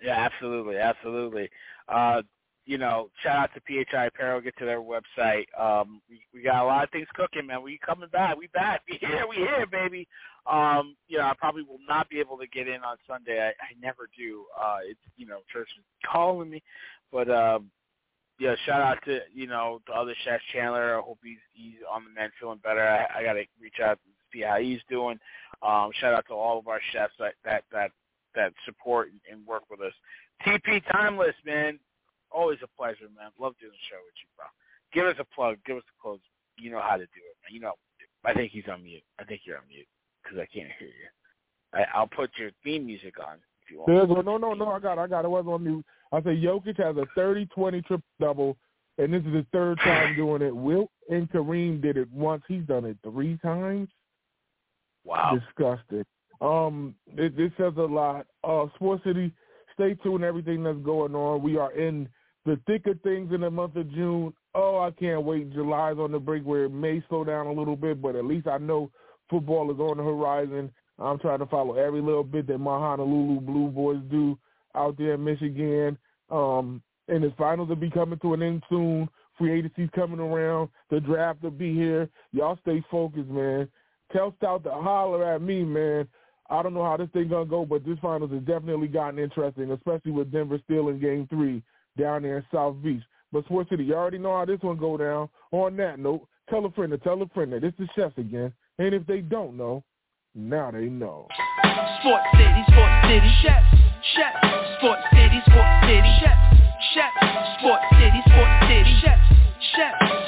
[SPEAKER 2] Yeah, absolutely, absolutely. Uh, you know, shout out to PHI Apparel. Get to their website. Um, we, we got a lot of things cooking, man. We coming back. We back. [laughs] We here. We here, baby. Um, you know, I probably will not be able to get in on Sunday. I, I never do. Uh, it's you know, church is calling me, but um, yeah, shout out to you know the other chef Chandler. I hope he's he's on the mend, feeling better. I, I got to reach out and see how he's doing. Um, shout out to all of our chefs that that that that support and, work with us. TP Tymeless, man, always a pleasure, man. Love doing the show with you, bro. Give us a plug. Give us a close. You know how to do it, man. You know. I think he's on mute. I think you're on mute because I can't hear you. I, I'll put your theme music on if you want.
[SPEAKER 4] There's no, no, no. I got, it, I got. It wasn't on mute. I said Jokic has a 30-20 triple double, and this is his third time [laughs] doing it. Wilt and Kareem did it once. He's done it three times.
[SPEAKER 2] Wow.
[SPEAKER 4] Disgusted. Um, it, it says a lot. Uh, Sports City, stay tuned. Everything that's going on. We are in the thick of things in the month of June. Oh, I can't wait. July's on the brink where it may slow down a little bit, but at least I know football is on the horizon. I'm trying to follow every little bit that my Honolulu Blue Boys do out there in Michigan. Um, and the finals will be coming to an end soon. Free agency's coming around. The draft will be here. Y'all stay focused, man. Tell Stout to holler at me, man. I don't know how this thing gonna go, but this finals has definitely gotten interesting, especially with Denver still in Game Three down there in South Beach. But Sports City, you already know how this one go down. On that note, tell a friend to tell a friend that this is Chefs again. And if they don't know, now they know.
[SPEAKER 7] Sports City, Sports City, Chefs, Chefs, Sports City, Sports City, Chefs, Chefs, Sports City, Sports City, Chefs, Chefs,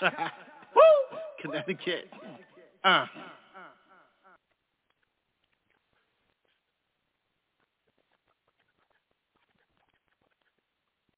[SPEAKER 7] [laughs]
[SPEAKER 1] Woo! Connecticut. Uh.